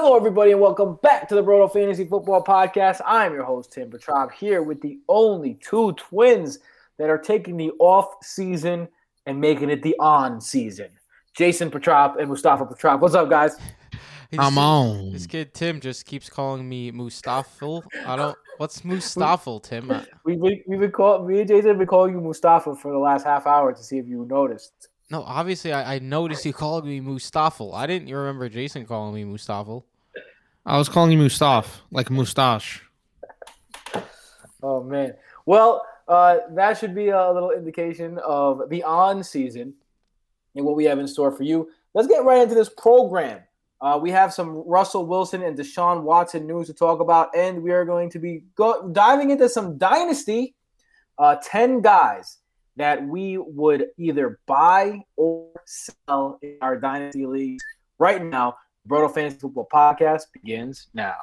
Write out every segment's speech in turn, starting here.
Hello, everybody, and welcome back to the Broto Fantasy Football Podcast. I'm your host, Tim Petrov, here with the only two twins that are taking the off season and making it the on season. Jason Petrov and Mustafa Petrov. What's up, guys? He's, I'm on. This kid Tim just keeps calling me Mustafil. I don't. What's Mustafil, Tim? We've been, we've been call, me and Jason have been calling you Mustafa for the last half hour to see if you noticed. No, obviously I, I noticed you called me Mustafil. I didn't remember Jason calling me Mustafil. I was calling you Mustaf, like mustache. Oh man. Well, uh, that should be a little indication of the on season and what we have in store for you. Let's get right into this program. Uh, we have some Russell Wilson and Deshaun Watson news to talk about, and we are going to be go- diving into some dynasty. Uh, 10 guys that we would either buy or sell in our dynasty leagues right now. Broto Fantasy Football Podcast begins now.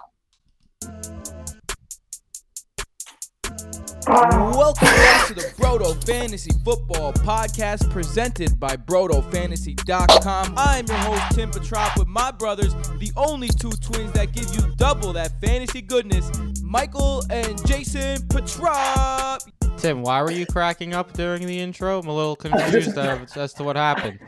Welcome back to the Broto Fantasy Football Podcast presented by BrotoFantasy.com. I'm your host, Tim Petrop, with my brothers, the only two twins that give you double that fantasy goodness, Michael and Jason Petrop. Tim, why were you cracking up during the intro? I'm a little confused uh, as, as to what happened.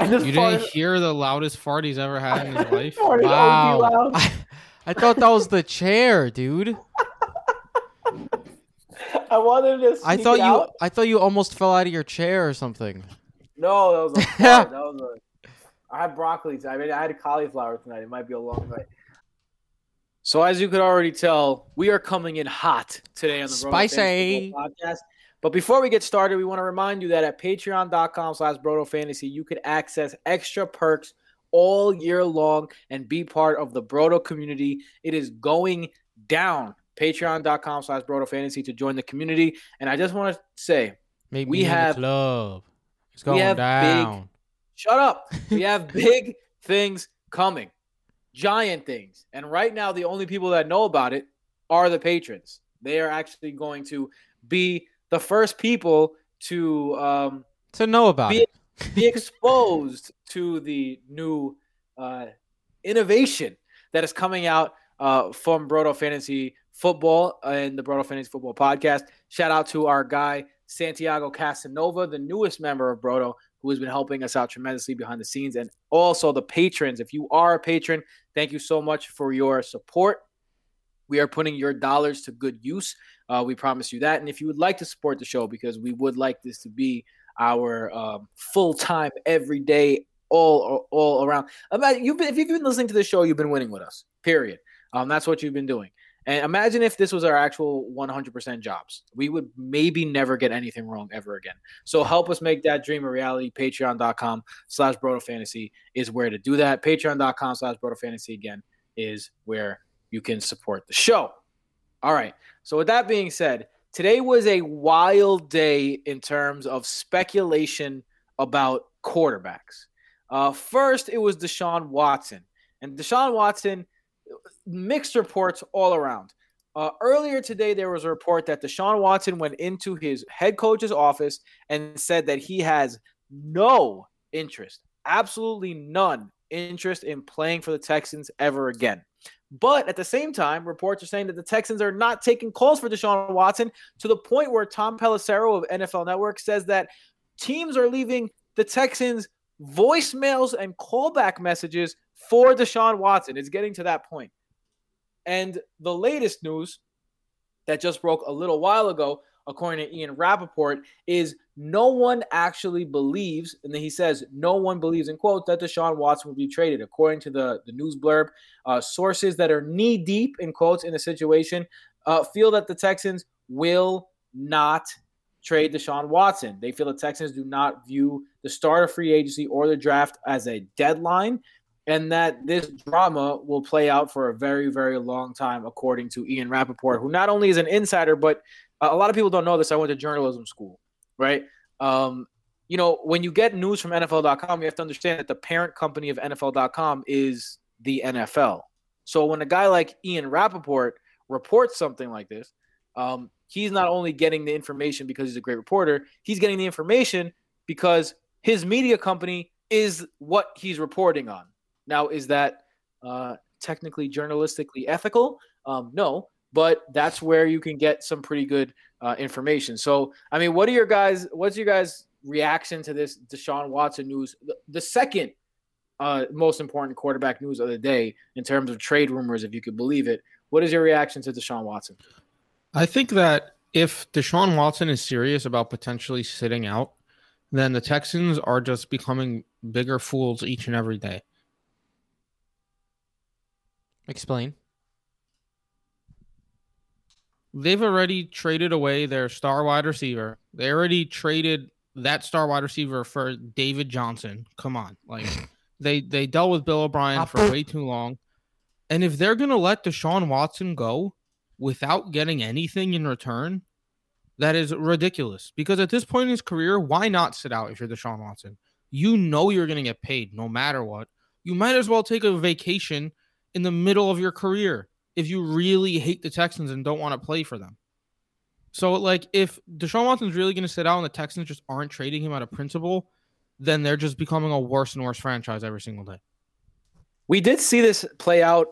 You didn't hear the loudest fart he's ever had in his life? wow. I, I thought that was the chair, dude. I wanted to. I thought you. Out. I thought you almost fell out of your chair or something. No, that was a. fart. that was a. I had broccoli. I mean, I had cauliflower tonight. It might be a long night. So as you could already tell, we are coming in hot today on the Spicy podcast. But before we get started, we want to remind you that at patreon.com slash broto fantasy, you could access extra perks all year long and be part of the Broto community. It is going down patreon.com slash broto fantasy to join the community. And I just want to say, Make we have love. It's going down. Big, shut up. We have big things coming, giant things. And right now, the only people that know about it are the patrons. They are actually going to be the first people to um, to know about be, it, be exposed to the new uh, innovation that is coming out uh, from Broto Fantasy football and the Broto Fantasy Football Podcast. Shout out to our guy Santiago Casanova, the newest member of Broto, who has been helping us out tremendously behind the scenes, and also the patrons. If you are a patron, thank you so much for your support. We are putting your dollars to good use. Uh, we promise you that. And if you would like to support the show, because we would like this to be our um, full time, everyday, all all around. Imagine you've been if you've been listening to the show, you've been winning with us. Period. Um, that's what you've been doing. And imagine if this was our actual 100% jobs. We would maybe never get anything wrong ever again. So help us make that dream a reality. Patreon.com slash Fantasy is where to do that. Patreon.com slash Fantasy again is where you can support the show. All right. So with that being said, today was a wild day in terms of speculation about quarterbacks. Uh, first, it was Deshaun Watson. And Deshaun Watson – mixed reports all around. Uh, earlier today, there was a report that Deshaun Watson went into his head coach's office and said that he has no interest, absolutely none interest in playing for the Texans ever again. But at the same time, reports are saying that the Texans are not taking calls for Deshaun Watson to the point where Tom Pelissero of NFL Network says that teams are leaving the Texans voicemails and callback messages for Deshaun Watson. It's getting to that point. And the latest news that just broke a little while ago, according to Ian Rapoport, is no one actually believes, and then he says no one believes in quote that Deshaun Watson will be traded. According to the, the news blurb, uh, sources that are knee deep in quotes in the situation uh, feel that the Texans will not trade Deshaun Watson. They feel the Texans do not view the start of free agency or the draft as a deadline and that this drama will play out for a very, very long time, according to Ian Rapoport, who not only is an insider, but a lot of people don't know this. I went to journalism school, right? Um, you know, when you get news from NFL.com, you have to understand that the parent company of NFL.com is the NFL. So when a guy like Ian Rapoport reports something like this, um, he's not only getting the information because he's a great reporter, he's getting the information because his media company is what he's reporting on. Now, is that uh, technically journalistically ethical? Um, no, but that's where you can get some pretty good uh, information. So, I mean, what are your guys? What's your guys' reaction to this Deshaun Watson news? The, the second uh, most important quarterback news of the day in terms of trade rumors, if you could believe it. What is your reaction to Deshaun Watson? I think that if Deshaun Watson is serious about potentially sitting out, then the Texans are just becoming bigger fools each and every day. Explain. They've already traded away their star wide receiver. They already traded that star wide receiver for David Johnson. Come on. Like they they dealt with Bill O'Brien for way too long. And if they're gonna let Deshaun Watson go without getting anything in return, that is ridiculous. Because at this point in his career, why not sit out if you're Deshaun Watson? You know you're gonna get paid no matter what. You might as well take a vacation in the middle of your career if you really hate the Texans and don't want to play for them. So, like, if Deshaun Watson's really going to sit out and the Texans just aren't trading him out of principle, then they're just becoming a worse and worse franchise every single day. We did see this play out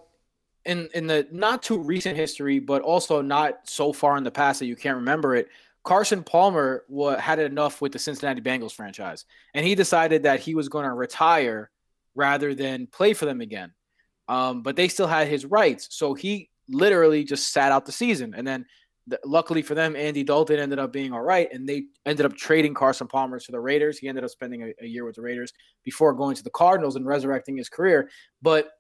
in in the not too recent history, but also not so far in the past that you can't remember it. Carson Palmer had enough with the Cincinnati Bengals franchise, and he decided that he was going to retire rather than play for them again. Um, but they still had his rights, so he literally just sat out the season, and then luckily for them, Andy Dalton ended up being all right, and they ended up trading Carson Palmer to the Raiders. He ended up spending a, a, year with the Raiders before going to the Cardinals and resurrecting his career. But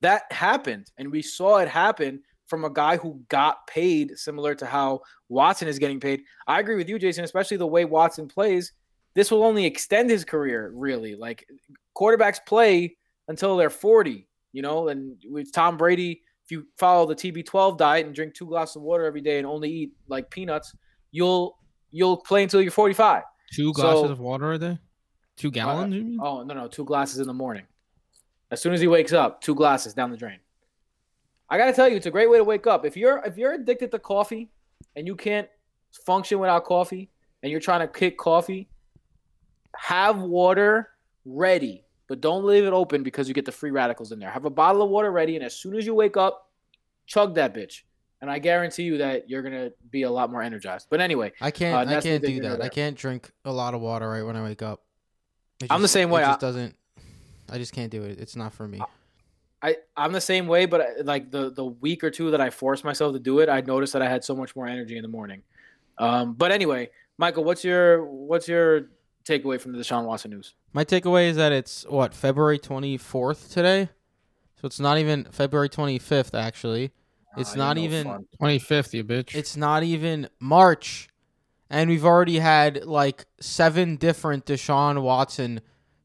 that happened, and we saw it happen from a guy who got paid similar to how Watson is getting paid. I agree with you, Jason, especially the way Watson plays. This will only extend his career, really. Like quarterbacks play until they're 40, you know, and with Tom Brady if you follow the TB12 diet and drink two glasses of water every day and only eat like peanuts, you'll you'll play until you're 45. Two glasses so, of water a day? Two uh, gallons? Uh, oh no no, two glasses in the morning. As soon as he wakes up, two glasses down the drain. I gotta tell you, it's a great way to wake up. If you're if you're addicted to coffee and you can't function without coffee and you're trying to kick coffee, have water ready but don't leave it open because you get the free radicals in there. Have a bottle of water ready, and as soon as you wake up, chug that bitch. And I guarantee you that you're gonna be a lot more energized. But anyway, I can't. Uh, I can't do that. I can't drink a lot of water right when I wake up. Just, I'm the same way. It just I, doesn't. I just can't do it. It's not for me. I I'm the same way, but uh, like the the week or two that I forced myself to do it, I noticed that I had so much more energy in the morning. Um, but anyway, Michael, what's your what's your takeaway from the Deshaun Watson news? My takeaway is that it's what February 24th today, so it's not even February 25th. Actually, it's not even fun. 25th. You bitch. It's not even March, and we've already had like seven different Deshaun Watson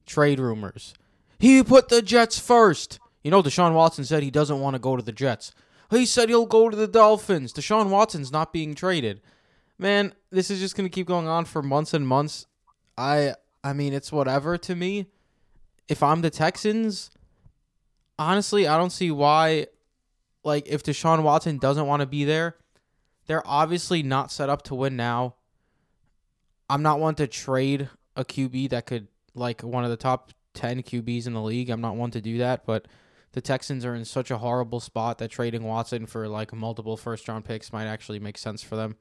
trade rumors. He put the Jets first. You know, Deshaun Watson said he doesn't want to go to the Jets. He said he'll go to the Dolphins. Deshaun Watson's not being traded. Man, this is just going to keep going on for months and months. I I mean, it's whatever to me. If I'm the Texans, honestly, I don't see why like if Deshaun Watson doesn't want to be there, they're obviously not set up to win now. I'm not one to trade a QB that could like one of the top 10 QBs in the league. I'm not one to do that, but the Texans are in such a horrible spot that trading Watson for like multiple first round picks might actually make sense for them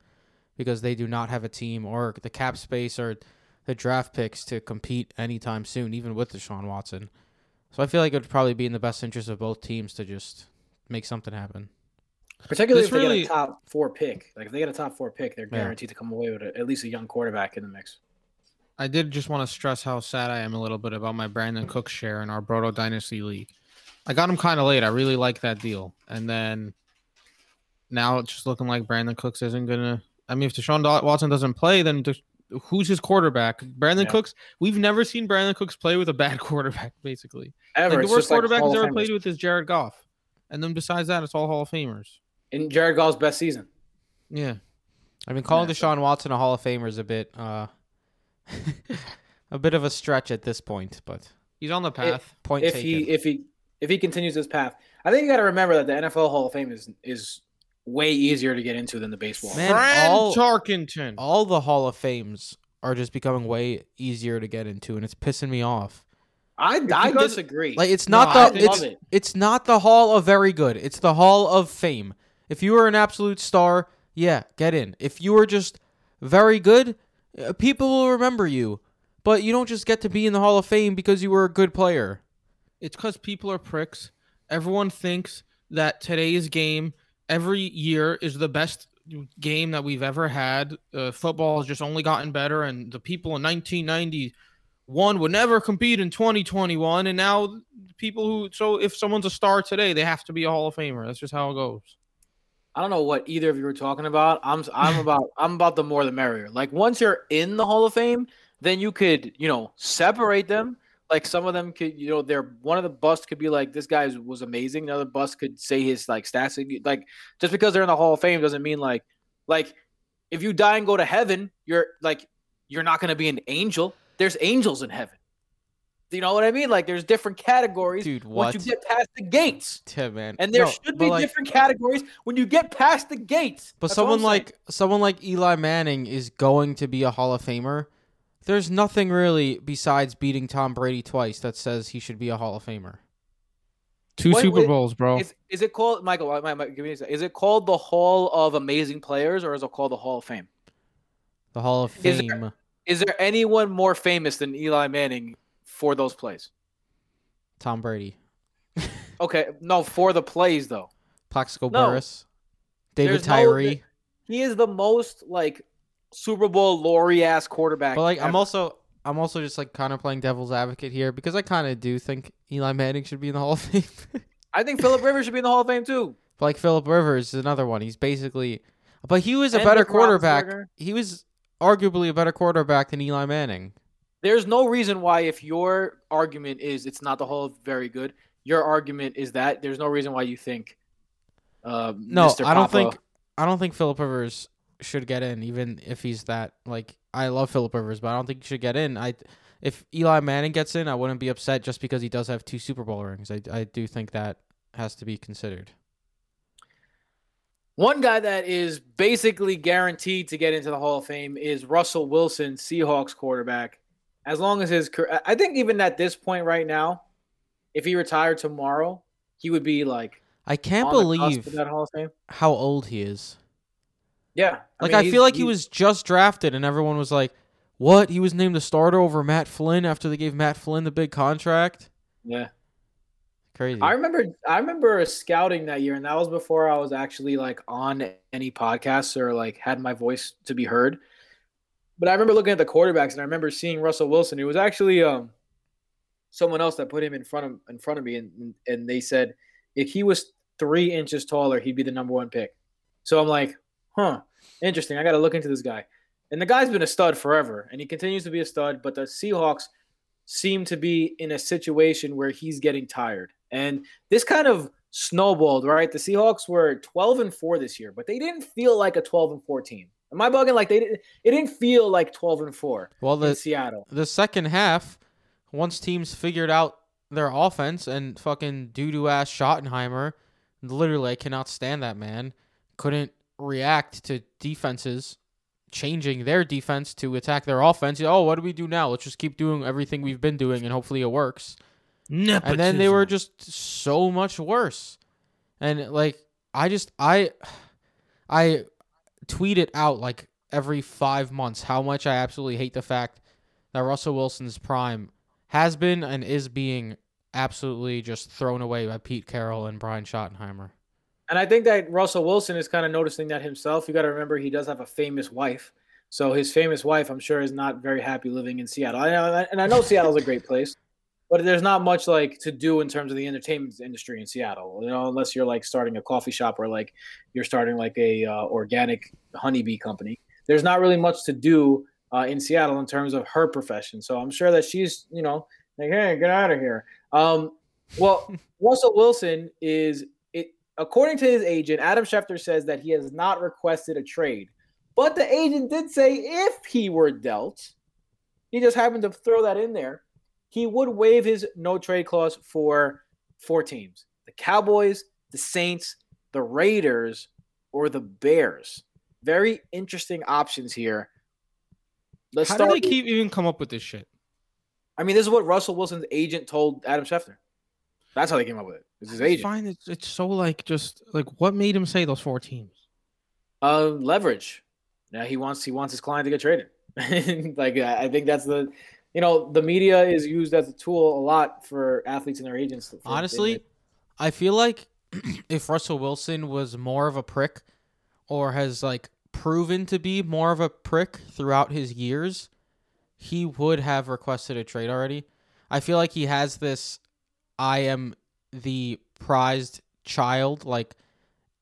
because they do not have a team or the cap space or the draft picks to compete anytime soon, even with Deshaun Watson. So I feel like it would probably be in the best interest of both teams to just make something happen. Particularly this if really, they get a top four pick. Like if they get a top four pick, they're guaranteed yeah. to come away with a, at least a young quarterback in the mix. I did just want to stress how sad I am a little bit about my Brandin Cook share in our Broto Dynasty League. I got him kind of late. I really like that deal. And then now it's just looking like Brandin Cooks isn't going to. I mean, if Deshaun Watson doesn't play, then who's his quarterback? Brandin yeah. Cooks. We've never seen Brandin Cooks play with a bad quarterback, basically. Ever. Like, the worst quarterback like he's ever played with is Jared Goff. And then besides that, it's all Hall of Famers. In Jared Goff's best season. Yeah. I mean, calling yeah, Deshaun Watson a Hall of Famer is a bit, uh, a bit of a stretch at this point, but he's on the path. If, point if taken. he if he if he continues his path, I think you got to remember that the NFL Hall of Fame is is way easier to get into than the baseball. Man, Fran all, Tarkenton. All the Hall of Fames are just becoming way easier to get into, and it's pissing me off. I, I because- disagree. Like it's not I the it's it. it's not the Hall of Very Good. It's the Hall of Fame. If you were an absolute star, yeah, get in. If you were just very good, uh, people will remember you. But you don't just get to be in the Hall of Fame because you were a good player. It's because people are pricks. Everyone thinks that today's game every year is the best game that we've ever had. Uh, football has just only gotten better, and the people in 1991 would never compete in 2021. And now, people who so if someone's a star today, they have to be a Hall of Famer. That's just how it goes. I don't know what either of you were talking about. I'm I'm about I'm about the more the merrier. Like once you're in the Hall of Fame, then you could you know separate them. Like some of them could you know they're one of the busts could be like this guy was amazing. another bust could say his like stats. Like just because they're in the Hall of Fame doesn't mean like like if you die and go to heaven, you're like you're not going to be an angel. There's angels in heaven. You know what I mean? Like there's different categories Dude, once you get past the gates. Tim, man. And there No, should be like- different categories when you get past the gates. But That's someone like someone like Eli Manning is going to be a Hall of Famer. There's nothing really besides beating Tom Brady twice that says he should be a Hall of Famer. Two Super Bowls, bro. is, is it called Michael? give me a sec. Is it called the Hall of Amazing Players or is it called the Hall of Fame? The Hall of Is Fame. there- Is there anyone more famous than Eli Manning for those plays? Tom Brady. Okay, no, for the plays though. Plaxico No. Burress. David There's no- Tyree. He is the most like Super Bowl glory ass quarterback. But like I'm also I'm also just like kind of playing devil's advocate here because I kind of do think Eli Manning should be in the Hall of Fame. I think Philip Rivers should be in the Hall of Fame too. but like Philip Rivers is another one. He's basically but he was a And better quarterback. He was arguably a better quarterback than Eli Manning. There's no reason why if your argument is it's not the Hall of very good, your argument is that there's no reason why you think. Uh, No, Mr. I don't Papa- think I don't think Philip Rivers should get in, even if he's that like I love Philip Rivers, but I don't think he should get in. I if Eli Manning gets in, I wouldn't be upset just because he does have two Super Bowl rings. I I do think that has to be considered. One guy that is basically guaranteed to get into the Hall of Fame is Russell Wilson, Seahawks quarterback. As long as his career, I think even at this point right now, if he retired tomorrow, he would be like I can't on the cusp believe that Hall of Fame. how old he is. Yeah, Like mean, I, feel like he was just drafted, and everyone was like, "What? He was named the starter over Matt Flynn after they gave Matt Flynn the big contract." Yeah, Crazy. I remember. I remember scouting that year, and that was before I was actually like on any podcasts or like had my voice to be heard. But I remember looking at the quarterbacks, and I remember seeing Russell Wilson. It was actually um, someone else that put him in front of in front of me, and and they said if he was three inches taller, he'd be the number one pick. So I'm like, huh, interesting. I got to look into this guy. And the guy's been a stud forever, and he continues to be a stud. But the Seahawks seem to be in a situation where he's getting tired, and this kind of snowballed. Right, the Seahawks were 12 and four this year, but they didn't feel like a 12 and four team. Am I bugging? Like they didn't. It didn't feel like 12 and four well, in the Seattle. the second half, once teams figured out their offense and fucking doo doo ass Schottenheimer, literally, I cannot stand that man. Couldn't react to defenses changing their defense to attack their offense. Oh, what do we do now? Let's just keep doing everything we've been doing, and hopefully it works. and then they were just so much worse and like i just i i tweet it out like every five months how much i absolutely hate the fact that russell wilson's prime has been and is being absolutely just thrown away by pete carroll and brian schottenheimer And I think that Russell Wilson is kind of noticing that himself. You got to remember he does have a famous wife. So his famous wife, I'm sure, is not very happy living in Seattle. And I know Seattle's a great place, but there's not much like to do in terms of the entertainment industry in Seattle. You know, unless you're like starting a coffee shop or like you're starting like a uh, organic honeybee company. There's not really much to do uh, in Seattle in terms of her profession. So I'm sure that she's, you know, like, hey, get out of here. Um, well, Russell Wilson is according to his agent, Adam Schefter says that he has not requested a trade. But the agent did say if he were dealt, he just happened to throw that in there, he would waive his no trade clause for four teams. The Cowboys, the Saints, the Raiders, or the Bears. Very interesting options here. Let's How do they keep even come up with this shit? I mean, this is what Russell Wilson's agent told Adam Schefter. That's how they came up with it. It's his agent. find it's it's so like just like what made him say those four teams? Uh, leverage. Yeah, he wants he wants his client to get traded. like I think that's the, you know, the media is used as a tool a lot for athletes and their agents. Honestly, I feel like if Russell Wilson was more of a prick or has like proven to be more of a prick throughout his years, he would have requested a trade already. I feel like he has this I am the prized child like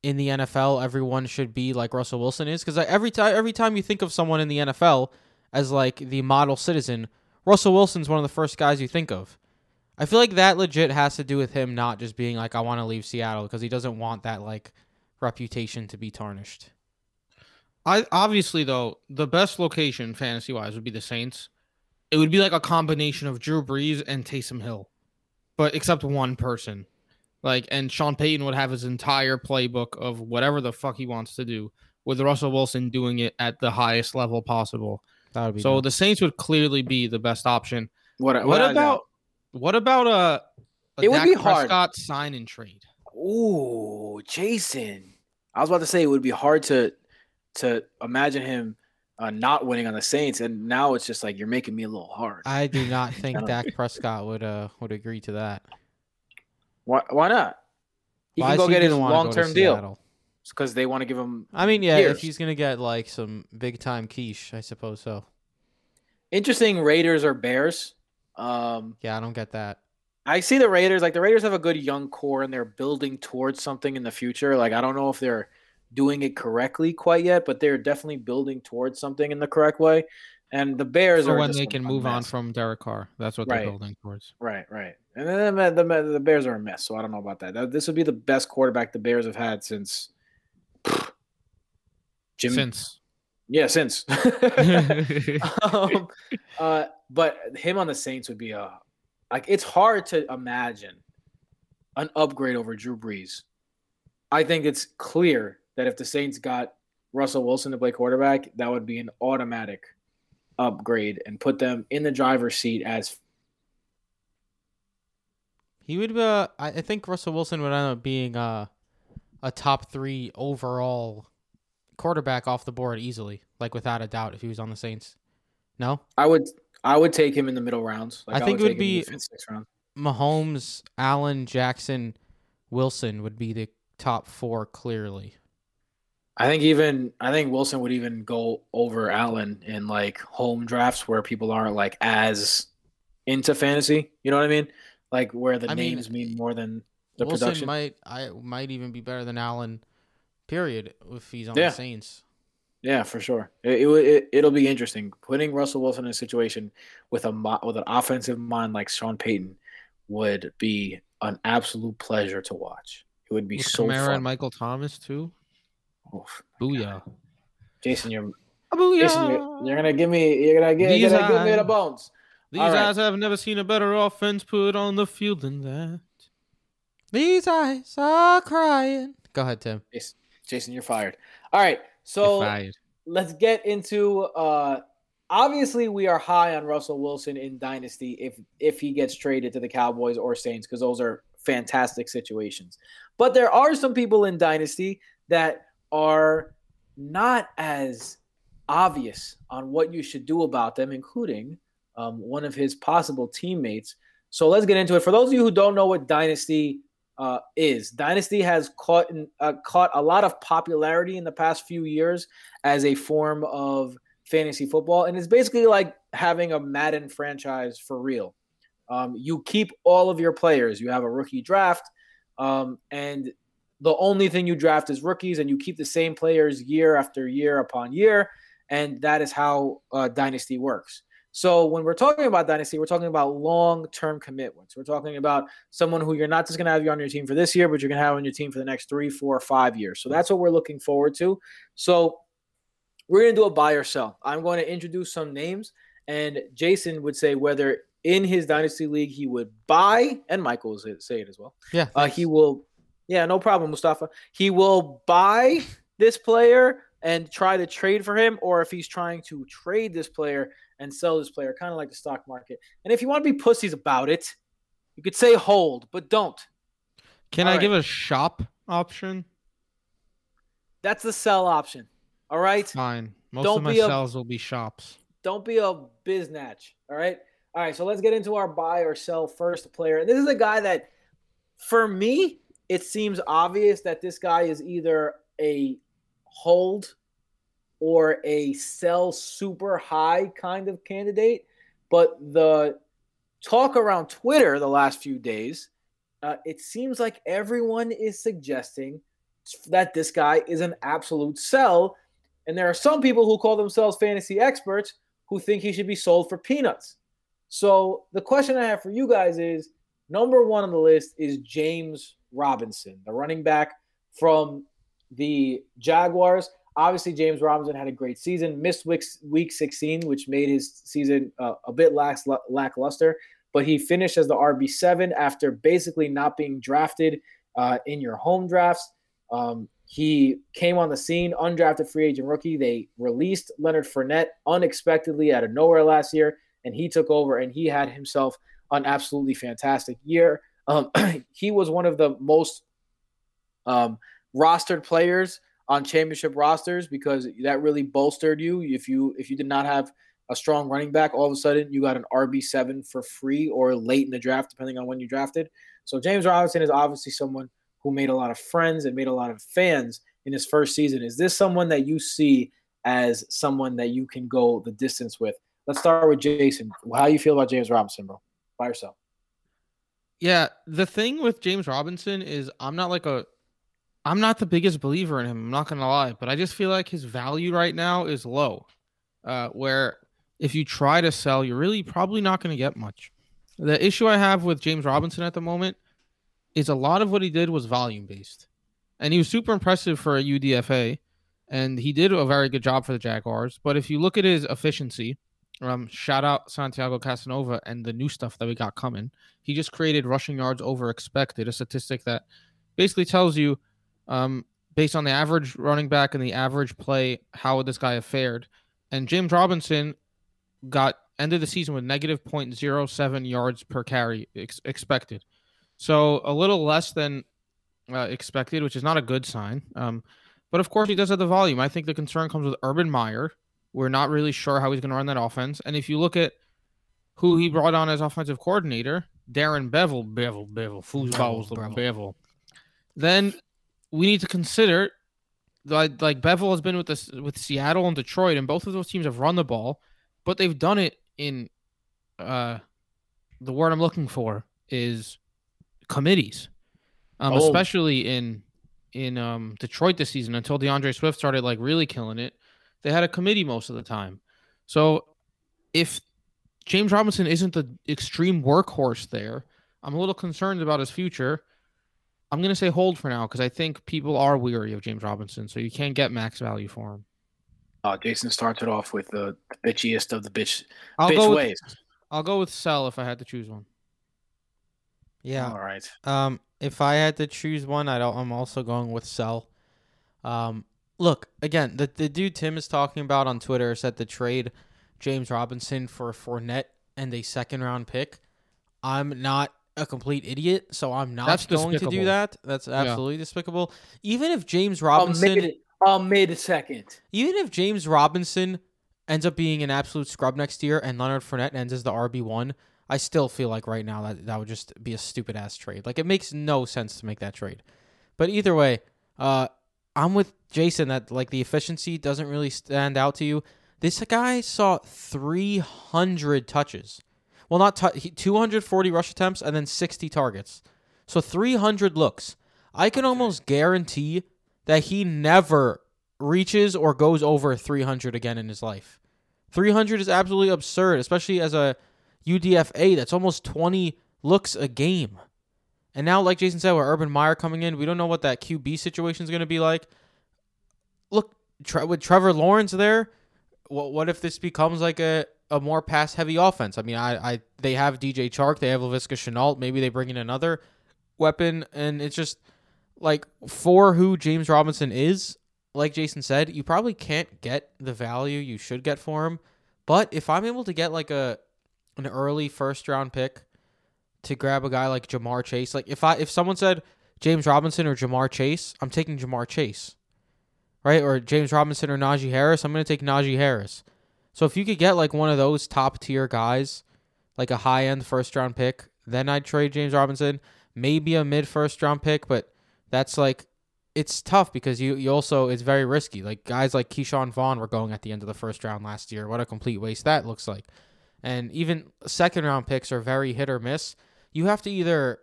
in the NFL everyone should be like Russell Wilson is cuz every time every time you think of someone in the NFL as like the model citizen, Russell Wilson's one of the first guys you think of. I feel like that legit has to do with him not just being like I want to leave Seattle because he doesn't want that like reputation to be tarnished. I obviously though the best location fantasy wise would be the Saints. It would be like a combination of Drew Brees and Taysom Hill, but except one person. Like, and Sean Payton would have his entire playbook of whatever the fuck he wants to do, with Russell Wilson doing it at the highest level possible. That would be So dope. the Saints would clearly be the best option. What, What what about what about a, a It would Dak be hard. Prescott sign and trade? Ooh, Jason. I was about to say it would be hard to to imagine him uh, not winning on the Saints, and now it's just like you're making me a little hard. I do not think Dak Prescott would uh would agree to that. Why, why not? He Why can go get his gonna wanna go to long term deal because they want to give him. I mean, yeah, years. if he's gonna get like some big time quiche, I suppose so. Interesting Raiders or Bears. Um, Yeah, I don't get that. I see the Raiders. Like the Raiders have a good young core, and they're building towards something in the future. Like I don't know if they're doing it correctly quite yet, but they're definitely building towards something in the correct way. And the Bears So are when they can move on from Derek Carr, that's what Right. they're building towards. Right, right. And then the, the, the Bears are a mess, so I don't know about that. That- This would be the best quarterback the Bears have had since Jim. Since Yeah, since. um, uh, but him on the Saints would be a like it's hard to imagine an upgrade over Drew Brees. I think it's clear that if the Saints got Russell Wilson to play quarterback, that would be an automatic upgrade and put them in the driver's seat as He would. Uh, I I think Russell Wilson would end up being uh, a top three overall quarterback off the board easily, like without a doubt, if he was on the Saints. No, I would I would take him in the middle rounds. Like, I think it would in the be- fifth. Mahomes, Allen, Jackson, Wilson would be the top four clearly. I think even I think Wilson would even go over Allen in like home drafts where people aren't like as into fantasy. You know what I mean? Like where the I names mean more than the Wilson production. might I might even be better than Allen. Period. If he's on Yeah. the Saints. Yeah, for sure. It, it, it it'll be interesting putting Russell Wilson in a situation with a with an offensive mind like Sean Payton would be an absolute pleasure to watch. It would be with so Kamara fun. and Michael Thomas too. Oof. Booyah! Jason, you're Booyah! Jason, you're, you're gonna give me you're gonna, get, you're gonna give me the eyes. bones. These All right. guys have never seen a better offense put on the field than that. These eyes are crying. Go ahead, Tim. Jason, Jason, you're fired. All right, so let's get into. uh Obviously, we are high on Russell Wilson in dynasty if if he gets traded to the Cowboys or Saints because those are fantastic situations. But there are some people in dynasty that are not as obvious on what you should do about them, including um, one of his possible teammates. So let's get into it. For those of you who don't know what dynasty uh, is, dynasty has caught uh, caught a lot of popularity in the past few years as a form of fantasy football, and it's basically like having a Madden franchise for real. Um, you keep all of your players. You have a rookie draft, um, and the only thing you draft is rookies, and you keep the same players year after year upon year, and that is how uh, dynasty works. So when we're talking about dynasty, we're talking about long-term commitments. We're talking about someone who you're not just going to have you on your team for this year, but you're going to have on your team for the next three, four, five years. So that's what we're looking forward to. So we're going to do a buy or sell. I'm going to introduce some names, and Jason would say whether in his dynasty league he would buy, and Michael will say- say it as well. Yeah. Uh, he will, yeah, no problem, Mustafa. He will buy this player and try to trade for him, or if he's trying to trade this player and sell this player, kind of like the stock market. And if you want to be pussies about it, you could say hold, but don't. Can All I right. give a shop option? That's the sell option. All right. Fine. Most Don't of my be a- sells will be shops. Don't be a biznatch. All right. All right. So let's get into our buy or sell first player. And this is a guy that, for me, it seems obvious that this guy is either a hold or a sell super high kind of candidate. But the talk around Twitter the last few days, uh, it seems like everyone is suggesting that this guy is an absolute sell. And there are some people who call themselves fantasy experts who think he should be sold for peanuts. So the question I have for you guys is number one on the list is James Robinson, the running back from the Jaguars. Obviously, James Robinson had a great season, missed week, week 16, which made his season uh, a bit lackluster, but he finished as the RB7 after basically not being drafted uh, in your home drafts. Um, he came on the scene, undrafted free agent rookie. They released Leonard Fournette unexpectedly out of nowhere last year, and he took over and he had himself an absolutely fantastic year. Um, he was one of the most um, rostered players on championship rosters because that really bolstered you. If you if you did not have a strong running back, all of a sudden you got an RB seven for free or late in the draft, depending on when you drafted. So James Robinson is obviously someone who made a lot of friends and made a lot of fans in his first season. Is this someone that you see as someone that you can go the distance with? Let's start with Jason. How do you feel about James Robinson, bro? By yourself. Yeah, the thing with James Robinson is I'm not like a I'm not the biggest believer in him. I'm not gonna lie, but I just feel like his value right now is low. Uh, where if you try to sell, you're really probably not gonna get much. The issue I have with James Robinson at the moment is a lot of what he did was volume based, and he was super impressive for a UDFA, and he did a very good job for the Jaguars. But if you look at his efficiency, um, shout out Santiago Casanova and the new stuff that we got coming. He just created rushing yards over expected, a statistic that basically tells you, um, based on the average running back and the average play, how would this guy have fared. And James Robinson got ended the season with negative 0.07 yards per carry ex- expected. So a little less than uh, expected, which is not a good sign. Um, but of course, he does have the volume. I think the concern comes with Urban Meyer. We're not really sure how he's going to run that offense. And if you look at who he brought on as offensive coordinator, Darren Bevell, Bevell, Bevell, foosballs, Bevell, Bevell, Bevell, then we need to consider like like Bevell has been with this with Seattle and Detroit, and both of those teams have run the ball, but they've done it in uh the word I'm looking for is committees, um, Oh. especially in in um Detroit this season until D'Andre Swift started like really killing it. They had a committee most of the time, so if James Robinson isn't the extreme workhorse there, I'm a little concerned about his future. I'm gonna say hold for now because I think people are weary of James Robinson, so you can't get max value for him. Uh, Jason started off with the, the bitchiest of the bitch I'll bitch go. With, ways. I'll go with sell if I had to choose one. Yeah. All right. Um, if I had to choose one, I don't. I'm also going with sell. Um, look again. The the dude Tim is talking about on Twitter said to trade James Robinson for Fournette and a second round pick. I'm not a complete idiot, so I'm not That's going to do that. That's absolutely despicable. Even if James A Robinson, mid, a mid second. even if James Robinson ends up being an absolute scrub next year and Leonard Fournette ends as the RB one, I still feel like right now that that would just be a stupid ass trade. Like it makes no sense to make that trade. But either way, uh, I'm with Jason that like the efficiency doesn't really stand out to you. This guy saw 300 touches. Well, not he- 240 rush attempts and then 60 targets. So 300 looks. I can almost guarantee that he never reaches or goes over 300 again in his life. 300 is absolutely absurd, especially as a UDFA. That's almost 20 looks a game. And now, like Jason said, with Urban Meyer coming in, we don't know what that QB situation is going to be like. Look, tre- with Trevor Lawrence there, what what if this becomes like a, a more pass heavy offense? I mean, I, I they have DJ Chark, they have Laviska Shenault, maybe they bring in another weapon, and it's just like for who James Robinson is, like Jason said, you probably can't get the value you should get for him. But if I'm able to get like a an early first round pick to grab a guy like Ja'Marr Chase, like if I if someone said James Robinson or Ja'Marr Chase, I'm taking Ja'Marr Chase. Right? Or James Robinson or Najee Harris, I'm going to take Najee Harris. So if you could get like one of those top tier guys, like a high end first round pick, then I'd trade James Robinson. Maybe a mid first round pick, but that's like it's tough because you, you also it's very risky. Like guys like Ke'Shawn Vaughn were going at the end of the first round last year. What a complete waste that looks like. And even second round picks are very hit or miss. You have to either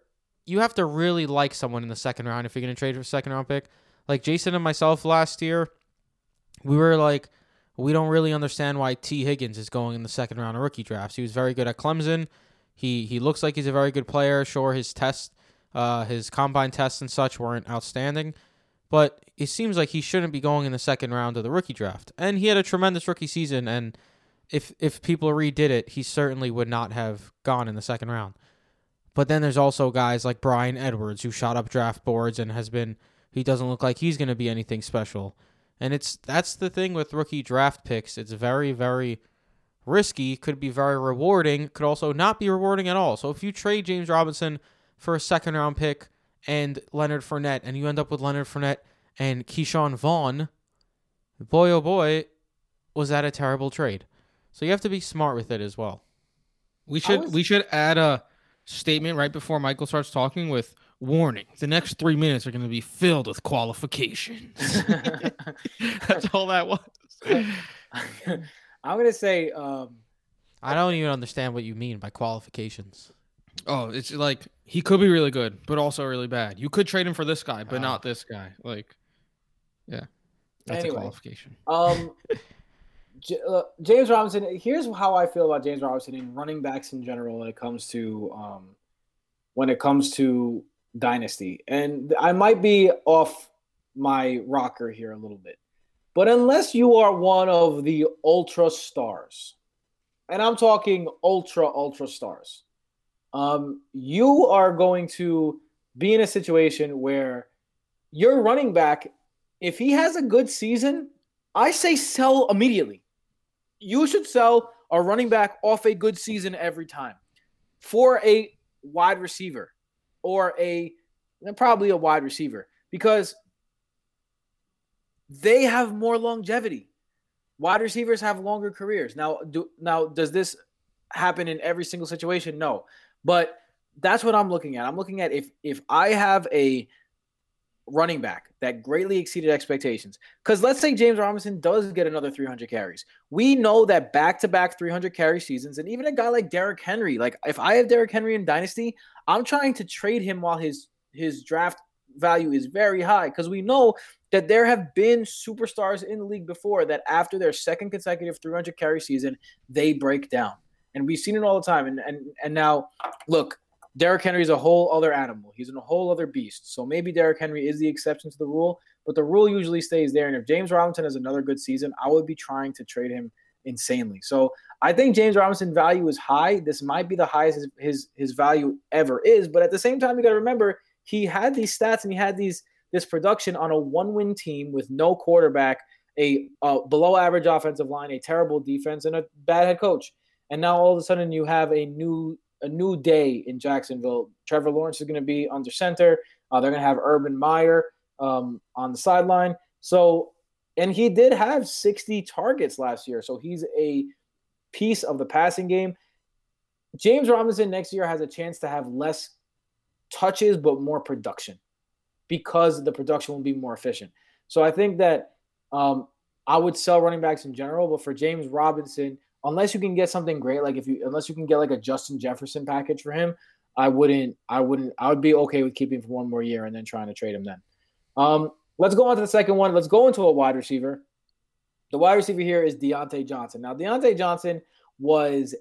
you have to really like someone in the second round if you're going to trade for a second round pick. Like Jason and myself last year, we were like, we don't really understand why Tee Higgins is going in the second round of rookie drafts. He was very good at Clemson. He he looks like he's a very good player. Sure, his test, uh, his combine tests and such weren't outstanding, but it seems like he shouldn't be going in the second round of the rookie draft. And he had a tremendous rookie season. And if if people redid it, he certainly would not have gone in the second round. But then there's also guys like Bryan Edwards who shot up draft boards and has been he doesn't look like he's going to be anything special. And it's that's the thing with rookie draft picks. It's very very risky, could be very rewarding, could also not be rewarding at all. So if you trade James Robinson for a second round pick and Leonard Fournette and you end up with Leonard Fournette and Ke'Shawn Vaughn, boy oh boy, was that a terrible trade. So you have to be smart with it as well. We should was- we should add a statement right before Michael starts talking with warning. The next three minutes are going to be filled with qualifications. That's all that was. I'm gonna say um, I don't even understand what you mean by qualifications. Oh, it's like he could be really good, but also really bad. You could trade him for this guy, but Ah. not this guy. Like, yeah, that's Anyway. a qualification. Um, Uh, James Robinson. Here's how I feel about James Robinson and running backs in general when it comes to um, when it comes to dynasty. And I might be off my rocker here a little bit, but unless you are one of the ultra stars, and I'm talking ultra ultra stars, um, you are going to be in a situation where your running back, if he has a good season, I say sell immediately. You should sell a running back off a good season every time for a wide receiver or a probably a wide receiver because they have more longevity. Wide receivers have longer careers. Now, do now does this happen in every single situation? No, but that's what I'm looking at. I'm looking at if if I have a running back that greatly exceeded expectations. Because let's say James Robinson does get another 300 carries. We know that back to back 300 carry seasons, and even a guy like Derrick Henry, like if I have Derrick Henry in Dynasty, I'm trying to trade him while his his draft value is very high because we know that there have been superstars in the league before that after their second consecutive 300 carry season, they break down. And we've seen it all the time. And and and now, look, Derrick Henry is a whole other animal. He's a whole other beast. So maybe Derrick Henry is the exception to the rule, but the rule usually stays there. And if James Robinson has another good season, I would be trying to trade him insanely. So I think James Robinson value is high. This might be the highest his his, his value ever is, but at the same time, you got to remember he had these stats and he had these this production on a one-win team with no quarterback, a uh, below average offensive line, a terrible defense, and a bad head coach. And now all of a sudden you have a new a new day in Jacksonville. Trevor Lawrence is going to be under center. Uh, they're going to have Urban Meyer um, on the sideline. So, and he did have 60 targets last year. So he's a piece of the passing game. James Robinson next year has a chance to have less touches, but more production because the production will be more efficient. So I think that um, I would sell running backs in general, but for James Robinson, unless you can get something great, like if you unless you can get like a Justin Jefferson package for him, I wouldn't. I wouldn't. I would be okay with keeping for one more year and then trying to trade him then. Um, let's go on to the second one. Let's go into a wide receiver. The wide receiver here is Diontae Johnson. Now, Diontae Johnson was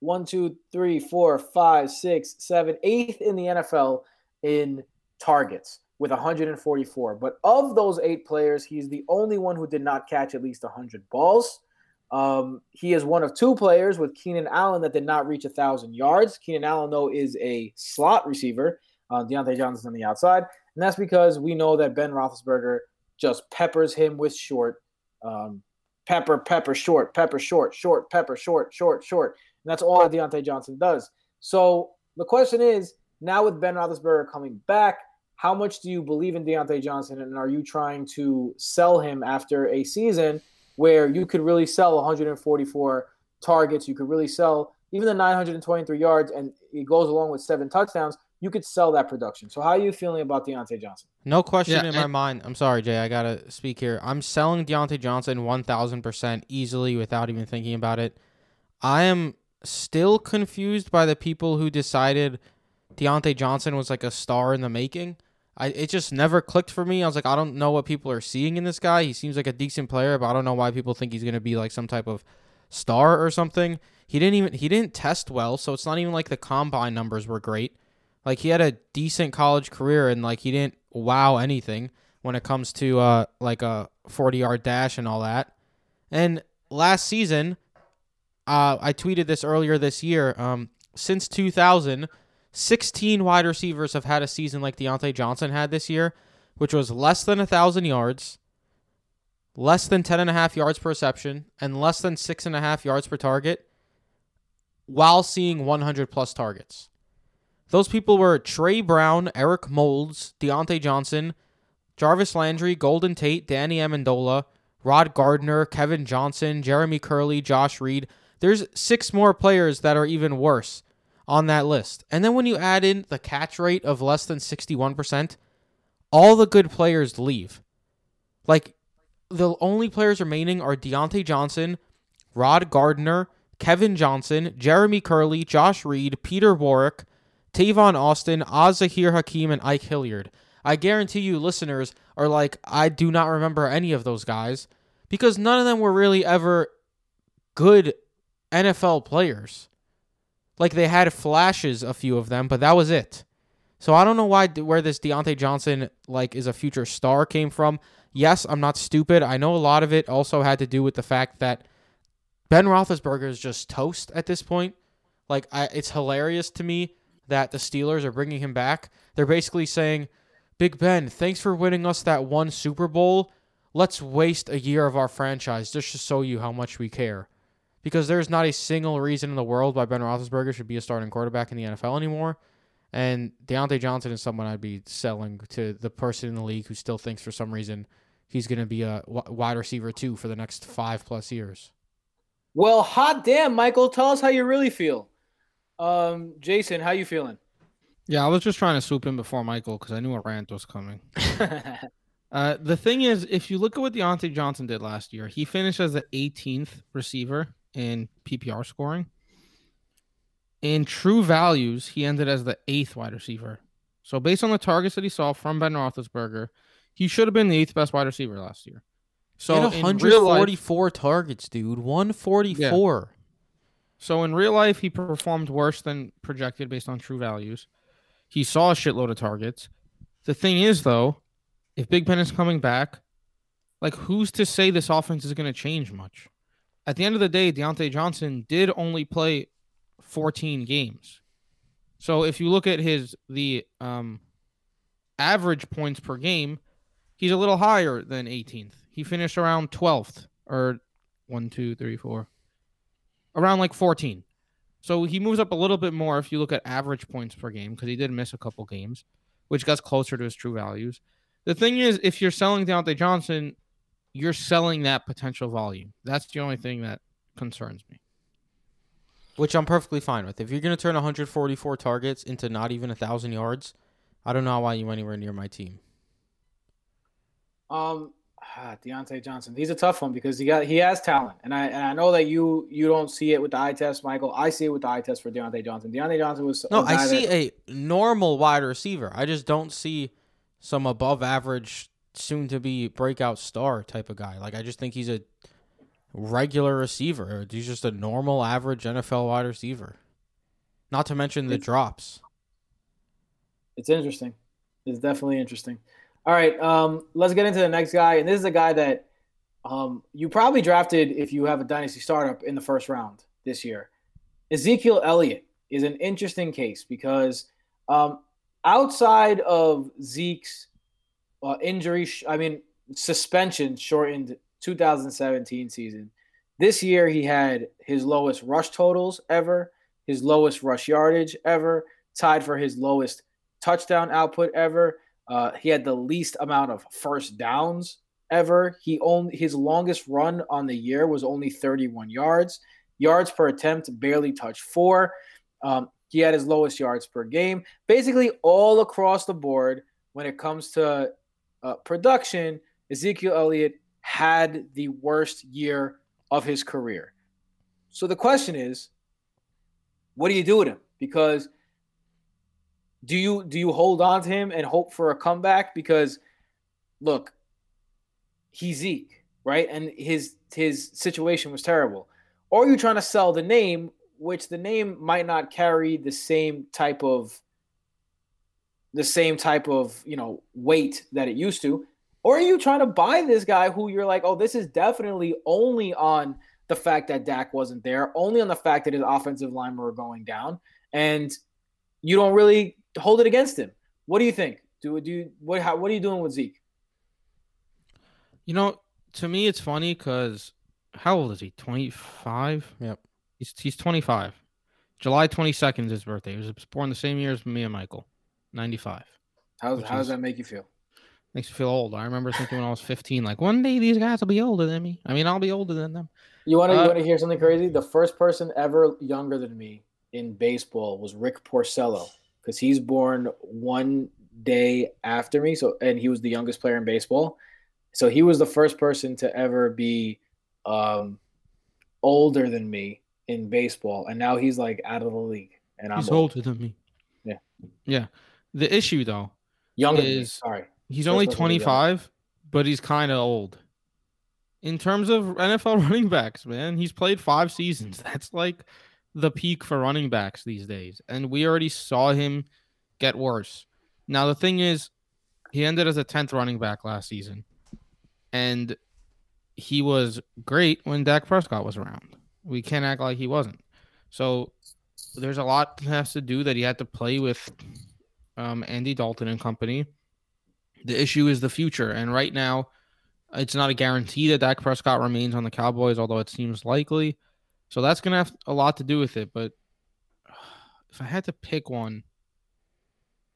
one, two, three, four, five, six, seven, eighth in the NFL in targets with 144. But of those eight players, he's the only one who did not catch at least 100 balls. Um, he is one of two players with Keenan Allen that did not reach a thousand yards. Keenan Allen, though, is a slot receiver. Uh, Diontae Johnson's on the outside, and that's because we know that Ben Roethlisberger just peppers him with short, um, pepper, pepper, short, pepper, short, short, pepper, short, short, short. And that's all that Diontae Johnson does. So the question is now with Ben Roethlisberger coming back, how much do you believe in Diontae Johnson, and are you trying to sell him after a season where you could really sell 144 targets? You could really sell even the 923 yards, and it goes along with seven touchdowns. You could sell that production. So, how are you feeling about Diontae Johnson? No question Yeah, in my mind. I'm sorry, Jay. I gotta speak here. I'm selling Diontae Johnson 1,000 percent easily without even thinking about it. I am still confused by the people who decided Diontae Johnson was like a star in the making. I it just never clicked for me. I was like, I don't know what people are seeing in this guy. He seems like a decent player, but I don't know why people think he's gonna be like some type of star or something. He didn't even he didn't test well, so it's not even like the combine numbers were great. Like he had a decent college career and like he didn't wow anything when it comes to uh like a 40 yard dash and all that. And last season, uh I tweeted this earlier this year, um since 2000, 16 wide receivers have had a season like Diontae Johnson had this year, which was less than a thousand yards, less than 10 and a half yards per reception, and less than six and a half yards per target, while seeing 100 plus targets. Those people were Trey Brown, Eric Moulds, Diontae Johnson, Jarvis Landry, Golden Tate, Danny Amendola, Rod Gardner, Kevin Johnson, Jeremy Curley, Josh Reed. There's six more players that are even worse on that list. And then when you add in the catch rate of less than 61%, all the good players leave. Like the only players remaining are Diontae Johnson, Rod Gardner, Kevin Johnson, Jeremy Curley, Josh Reed, Peter Warrick, Tavon Austin, Az-Zahir Hakim, and Ike Hilliard. I guarantee you, listeners are like, I do not remember any of those guys because none of them were really ever good NFL players. Like they had flashes, a few of them, but that was it. So I don't know why where this Diontae Johnson like is a future star came from. Yes, I'm not stupid. I know a lot of it also had to do with the fact that Ben Roethlisberger is just toast at this point. Like I, it's hilarious to me that the Steelers are bringing him back. They're basically saying, "Big Ben, thanks for winning us that one Super Bowl. Let's waste a year of our franchise just to show you how much we care." Because there's not a single reason in the world why Ben Roethlisberger should be a starting quarterback in the NFL anymore. And Diontae Johnson is someone I'd be selling to the person in the league who still thinks for some reason he's going to be a wide receiver too for the next five plus years. Well, hot damn, Michael. Tell us how you really feel. Um, Jason, how you feeling? Yeah, I was just trying to swoop in before Michael because I knew a rant was coming. Uh, the thing is, if you look at what Diontae Johnson did last year, he finished as the 18th receiver in PPR scoring. In true values, he ended as the eighth wide receiver. So, based on the targets that he saw from Ben Roethlisberger, he should have been the eighth best wide receiver last year. So, So in real life, 144 targets, dude. 144. So in real life, he performed worse than projected based on true values. He saw a shitload of targets. The thing is, though, if Big Ben is coming back, like who's to say this offense is going to change much? At the end of the day, Diontae Johnson did only play 14 games. So if you look at his the um, average points per game, he's a little higher than 18th. He finished around 12th or one, two, three, four, around like 14. So he moves up a little bit more if you look at average points per game because he did miss a couple games, which gets closer to his true values. The thing is, if you're selling Diontae Johnson, you're selling that potential volume. That's the only thing that concerns me. Which I'm perfectly fine with. If you're going to turn 144 targets into not even a 1,000 yards, I don't know why you're anywhere near my team. Um, ah, Diontae Johnson. He's a tough one because he got he has talent, and I and I know that you you don't see it with the eye test, Michael. I see it with the eye test for Diontae Johnson. Diontae Johnson was No, I see that- a normal wide receiver. I just don't see some above average, soon to be breakout star type of guy. Like, I just think he's a regular receiver. He's just a normal, average NFL wide receiver. Not to mention the It's- drops. It's interesting. It's definitely interesting. All right, um, let's get into the next guy, and this is a guy that um, you probably drafted if you have a dynasty startup in the first round this year. Ezekiel Elliott is an interesting case because um, outside of Zeke's uh, injury, I mean, suspension shortened 2017 season. This year, he had his lowest rush totals ever, his lowest rush yardage ever, tied for his lowest touchdown output ever. Uh, he had the least amount of first downs ever. He only his longest run on the year was only 31 yards. Yards per attempt barely touched four. Um, he had his lowest yards per game. Basically, all across the board, when it comes to uh, production, Ezekiel Elliott had the worst year of his career. So the question is, what do you do with him? Because do you do you hold on to him and hope for a comeback? Because look, he's Zeke, right? And his his situation was terrible. Or are you trying to sell the name, which the name might not carry the same type of the same type of you know weight that it used to? Or are you trying to buy this guy who you're like, oh, this is definitely only on the fact that Dak wasn't there, only on the fact that his offensive line were going down, and you don't really hold it against him. What do you think? Do do you, what? How, what are you doing with Zeke? You know, to me, it's funny because how old is he? Twenty five. Yep. He's he's twenty five. July twenty second is his birthday. He was born the same year as me and Michael. Ninety five. How Which how does that make you feel? Makes me feel old. I remember thinking when I was fifteen, like one day these guys will be older than me. I mean, I'll be older than them. You want to Uh, you want to hear something crazy? The first person ever younger than me in baseball was Rick Porcello because he's born one day after me. So and he was the youngest player in baseball. So he was the first person to ever be um, older than me in baseball, and now he's like out of the league, and I'm He's old. older than me. Yeah. Yeah. The issue though, me, is- sorry. he's only person to be younger. 25, but he's kind of old. In terms of NFL running backs, man, he's played five seasons. Hmm. That's like the peak for running backs these days. And we already saw him get worse. Now, the thing is, he ended as a 10th running back last season. And he was great when Dak Prescott was around. We can't act like he wasn't. So there's a lot that has to do that he had to play with um, Andy Dalton and company. The issue is the future, and right now, it's not a guarantee that Dak Prescott remains on the Cowboys, although it seems likely. So that's gonna have a lot to do with it. But if I had to pick one,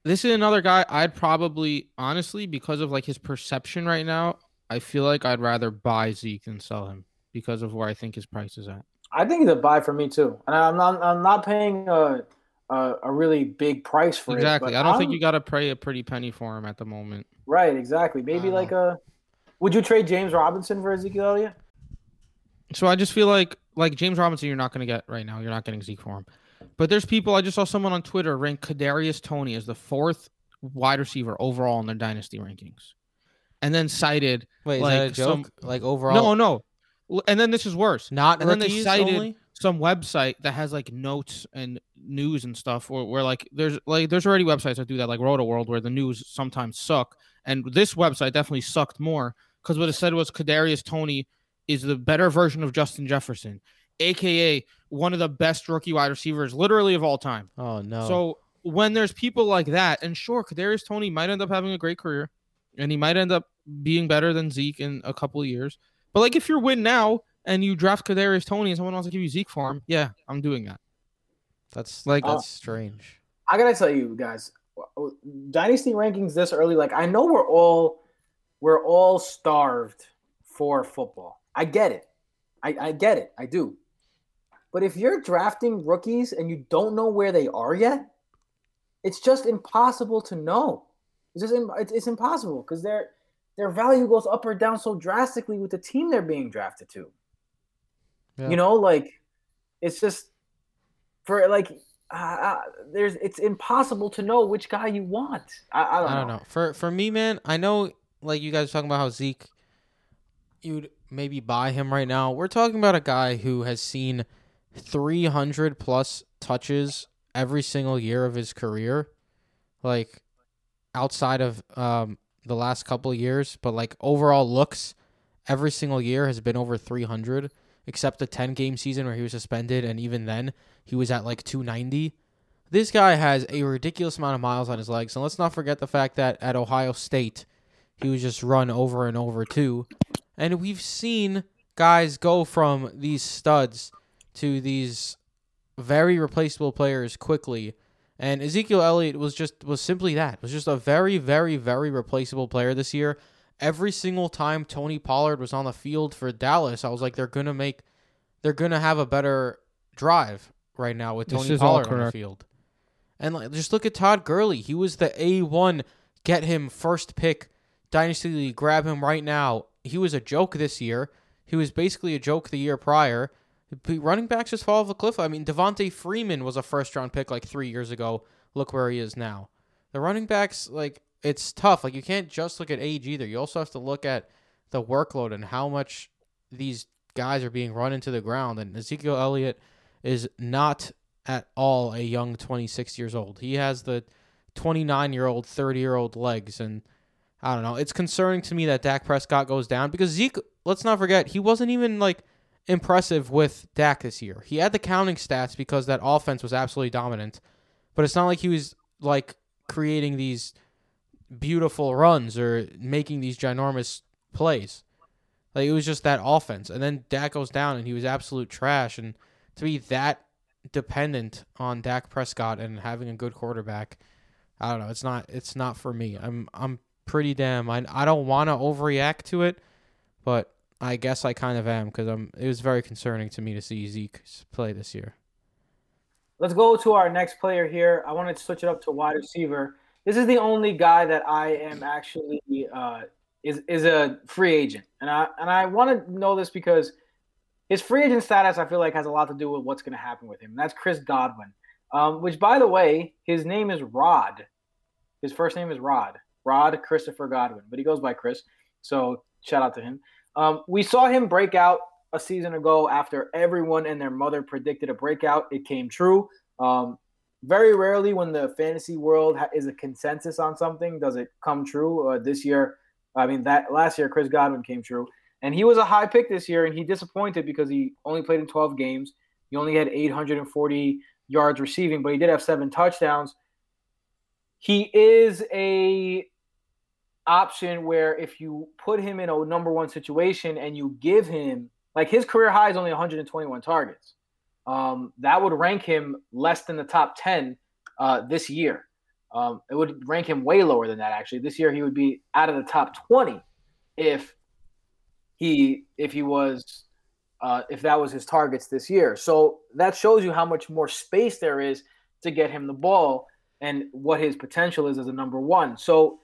this is another guy I'd probably, honestly, because of like his perception right now, I feel like I'd rather buy Zeke than sell him because of where I think his price is at. I think it's a buy for me too, and I'm not I'm not paying a a, a really big price for Exactly. it. but I don't think I'm- you got to pay a pretty penny for him at the moment. Right, exactly. Maybe don't like a. Would you trade James Robinson for Ezekiel Elliott? So I just feel like like James Robinson, you're not going to get right now. You're not getting Zeke for him. But there's people. I just saw someone on Twitter rank Kadarius Toney as the fourth wide receiver overall in their dynasty rankings, and then cited Wait, is Like that a some- joke? like overall, no, no, and then this is worse. not and then they rookies cited- only. Some website that has like notes and news and stuff, where, where like there's like there's already websites that do that, like Roto World, where the news sometimes suck, and this website definitely sucked more because what it said was Kadarius Toney is the better version of Justin Jefferson, aka one of the best rookie wide receivers, literally of all time. Oh no. So when there's people like that, and sure, Kadarius Toney might end up having a great career, and he might end up being better than Zeke in a couple of years. But like, if you're win now and you draft Kadarius Toney and someone wants to give you Zeke for him, yeah, I'm doing that. that's like- like that's uh, strange. I gotta tell you guys, dynasty rankings this early. Like I know we're all we're all starved for football. I get it. I, I get it. I do. But if you're drafting rookies and you don't know where they are yet, it's just impossible to know. It's just it's, it's impossible because their their value goes up or down so drastically with the team they're being drafted to. Yeah. You know, like it's just for like uh, uh, there's it's impossible to know which guy you want. I, I don't, I don't know. For for me, man, I know like you guys are talking about how Zeke you'd maybe buy him right now. We're talking about a guy who has seen 300 plus touches every single year of his career. Like outside of um the last couple of years, but like overall looks every single year has been over 300 except the 10 game season where he was suspended and even then he was at like 290. This guy has a ridiculous amount of miles on his legs. And let's not forget the fact that at Ohio State, he was just run over and over too. And we've seen guys go from these studs to these very replaceable players quickly. And Ezekiel Elliott was just was simply that. Was just a very, very, very replaceable player this year. Every single time Tony Pollard was on the field for Dallas, I was like, they're gonna make they're gonna have a better drive right now with Tony Pollard on the field. And like, just look at Todd Gurley. He was the A one get him first pick dynasty league. Grab him right now. He was a joke this year. He was basically a joke the year prior. But Running backs just fall off a cliff. I mean, Devonta Freeman was a first round pick like three years ago. Look where he is now. The running backs, like, it's tough. Like, you can't just look at age either. You also have to look at the workload and how much these guys are being run into the ground. And Ezekiel Elliott is not at all a young 26 years old. He has the 29 year old, 30 year old legs. And I don't know. It's concerning to me that Dak Prescott goes down because Zeke, let's not forget, he wasn't even like impressive with Dak this year. He had the counting stats because that offense was absolutely dominant, but it's not like he was like creating these beautiful runs or making these ginormous plays. Like it was just that offense. And then Dak goes down and he was absolute trash. And to be that dependent on Dak Prescott and having a good quarterback, I don't know. It's not it's not for me. I'm I'm pretty damn I I don't want to overreact to it, but I guess I kind of am because I'm. It was very concerning to me to see Zeke play this year. Let's go to our next player here. I want to switch it up to wide receiver. This is the only guy that I am actually uh, is is a free agent, and I and I want to know this because his free agent status I feel like has a lot to do with what's going to happen with him. And that's Chris Godwin, um, which by the way, his name is Rod. His first name is Rod. Rod Christopher Godwin, but he goes by Chris. So shout out to him. Um, we saw him break out a season ago after everyone and their mother predicted a breakout. It came true. Um, very rarely, when the fantasy world is a consensus on something, does it come true. Uh, this year, I mean, that last year, Chris Godwin came true, and he was a high pick this year, and he disappointed because he only played in 12 games. He only had 840 yards receiving, but he did have seven touchdowns. He is a option where if you put him in a number one situation and you give him like his career high is only 121 targets, um, that would rank him less than the top 10 uh, this year. Um, it would rank him way lower than that actually. This year he would be out of the top 20 if he if he was uh, if that was his targets this year. So that shows you how much more space there is to get him the ball and what his potential is as a number one. So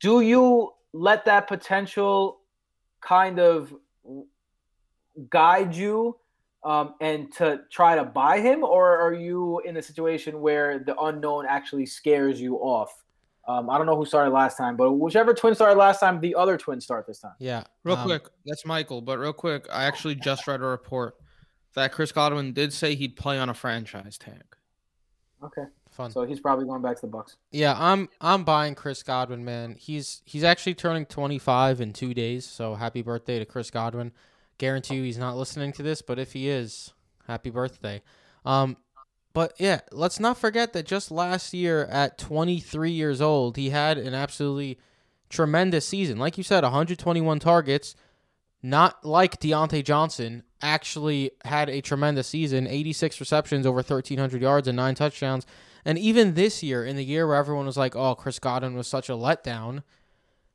do you let that potential kind of guide you um, and to try to buy him, or are you in a situation where the unknown actually scares you off? Um, I don't know who started last time, but whichever twin started last time, the other twin start this time. Yeah. Real um, quick, that's Michael. But real quick, I actually just read a report that Chris Godwin did say he'd play on a franchise tag. Okay, Fun. so he's probably going back to the Bucs. Yeah, I'm I'm buying Chris Godwin, man. He's he's actually turning 25 in 2 days, so happy birthday to Chris Godwin. Guarantee you he's not listening to this, but if he is, happy birthday. Um but yeah, let's not forget that just last year at 23 years old, he had an absolutely tremendous season. Like you said, 121 targets, not like Diontae Johnson, actually had a tremendous season 86 receptions, over 1,300 yards, and nine touchdowns. And even this year, in the year where everyone was like, "Oh, Chris Godwin was such a letdown,"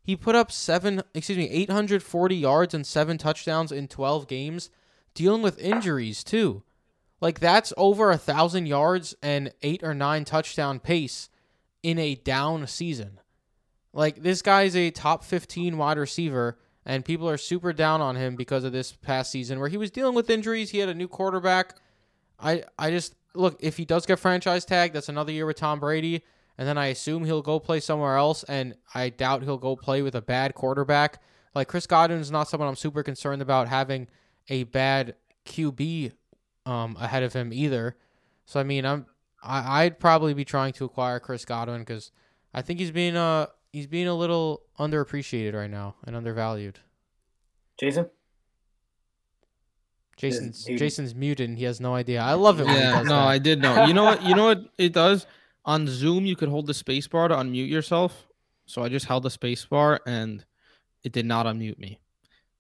he put up seven, excuse me, 840 yards and seven touchdowns in 12 games, dealing with injuries too. Like that's over a thousand yards and eight or nine touchdown pace in a down season. Like this guy's a top 15 wide receiver, and people are super down on him because of this past season where he was dealing with injuries. He had a new quarterback. I I just look if he does get franchise tag, that's another year with Tom Brady, and then I assume he'll go play somewhere else, and I doubt he'll go play with a bad quarterback. Like Chris Godwin is not someone I'm super concerned about having a bad QB um, ahead of him either. So I mean, I'm I, I'd probably be trying to acquire Chris Godwin because I think he's being uh he's being a little underappreciated right now and undervalued. Jason, Jason's Jason's muted. and He has no idea. I love it when he Yeah, does no, that. I did know. You know what? You know what it does on Zoom. You could hold the space bar to unmute yourself. So I just held the space bar and it did not unmute me.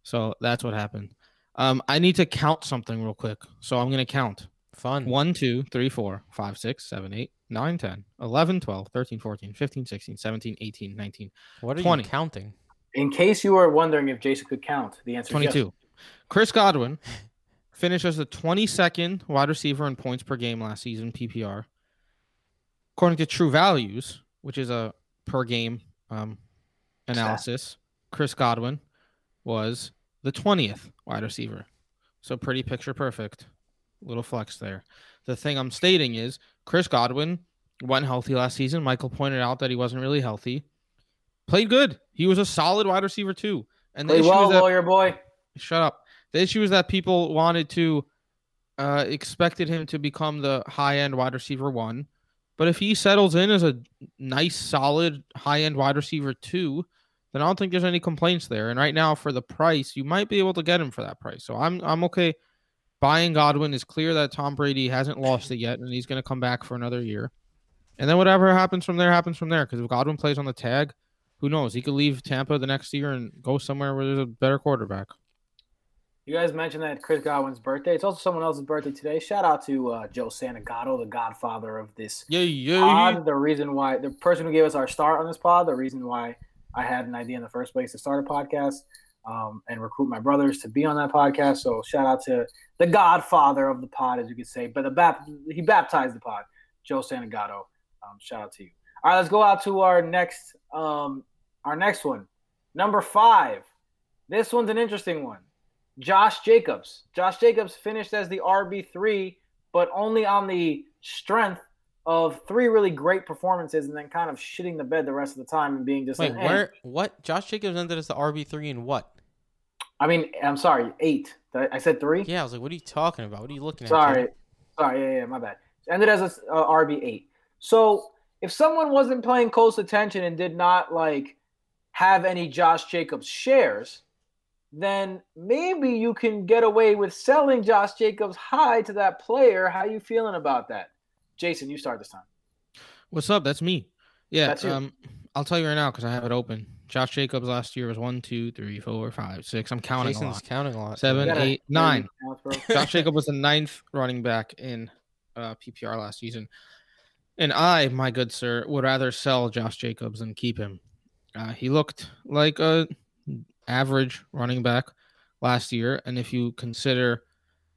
So that's what happened. Um, I need to count something real quick. So I'm going to count Fun. 1, 2, 3, 4, 5, 6, 7, 8, 9, 10, 11, 12, 13, 14, 15, 16, 17, 18, 19, What are 20. you counting? In case you are wondering if Jason could count, the answer is yes. 22. Chris Godwin finished as the 22nd wide receiver in points per game last season, PPR. According to True Values, which is a per game um, analysis, Chris Godwin was the 20th wide receiver. So pretty picture perfect. Little flex there. The thing I'm stating is Chris Godwin went healthy last season. Michael pointed out that he wasn't really healthy. Played good. He was a solid wide receiver too. And the Play issue well, that lawyer boy. shut up. The issue is that people wanted to uh expected him to become the high end wide receiver one. But if he settles in as a nice, solid high end wide receiver too, then I don't think there's any complaints there. And right now, for the price, you might be able to get him for that price. So I'm I'm okay. Buying Godwin is clear that Tom Brady hasn't lost it yet, and he's going to come back for another year. And then whatever happens from there happens from there. Because if Godwin plays on the tag, who knows? He could leave Tampa the next year and go somewhere where there's a better quarterback. You guys mentioned that Chris Godwin's birthday. It's also someone else's birthday today. Shout out to uh, Joe Santagato, the godfather of this Yeah, yeah. pod. The reason why the person who gave us our start on this pod, the reason why I had an idea in the first place to start a podcast um, and recruit my brothers to be on that podcast. So shout out to the godfather of the pod, as you could say. But the bap- he baptized the pod, Joe Santagato. Um, shout out to you. All right, let's go out to our next um, our next one, number five. This one's an interesting one. Josh Jacobs. Josh Jacobs finished as the RB3, but only on the strength of three really great performances and then kind of shitting the bed the rest of the time and being just Wait, like, where? What? Josh Jacobs ended as the RB three in what? I mean, I'm sorry, eight. I, I said three? Yeah, I was like, what are you talking about? What are you looking at? Sorry. Sorry, yeah, yeah, my bad. Ended as a uh, RB8. So if someone wasn't paying close attention and did not like have any Josh Jacobs shares, then maybe you can get away with selling Josh Jacobs high to that player. How you feeling about that? Jason, you start this time. What's up? That's me. Yeah. That's um, I'll tell you right now because I have it open. Josh Jacobs last year was one, two, three, four, five, six. I'm counting a Jason's lot. counting a lot. Seven, You gotta- eight, nine. Counts. Josh Jacobs was the ninth running back in uh, PPR last season. And I, my good sir, would rather sell Josh Jacobs than keep him. Uh, he looked like a average running back last year, and if you consider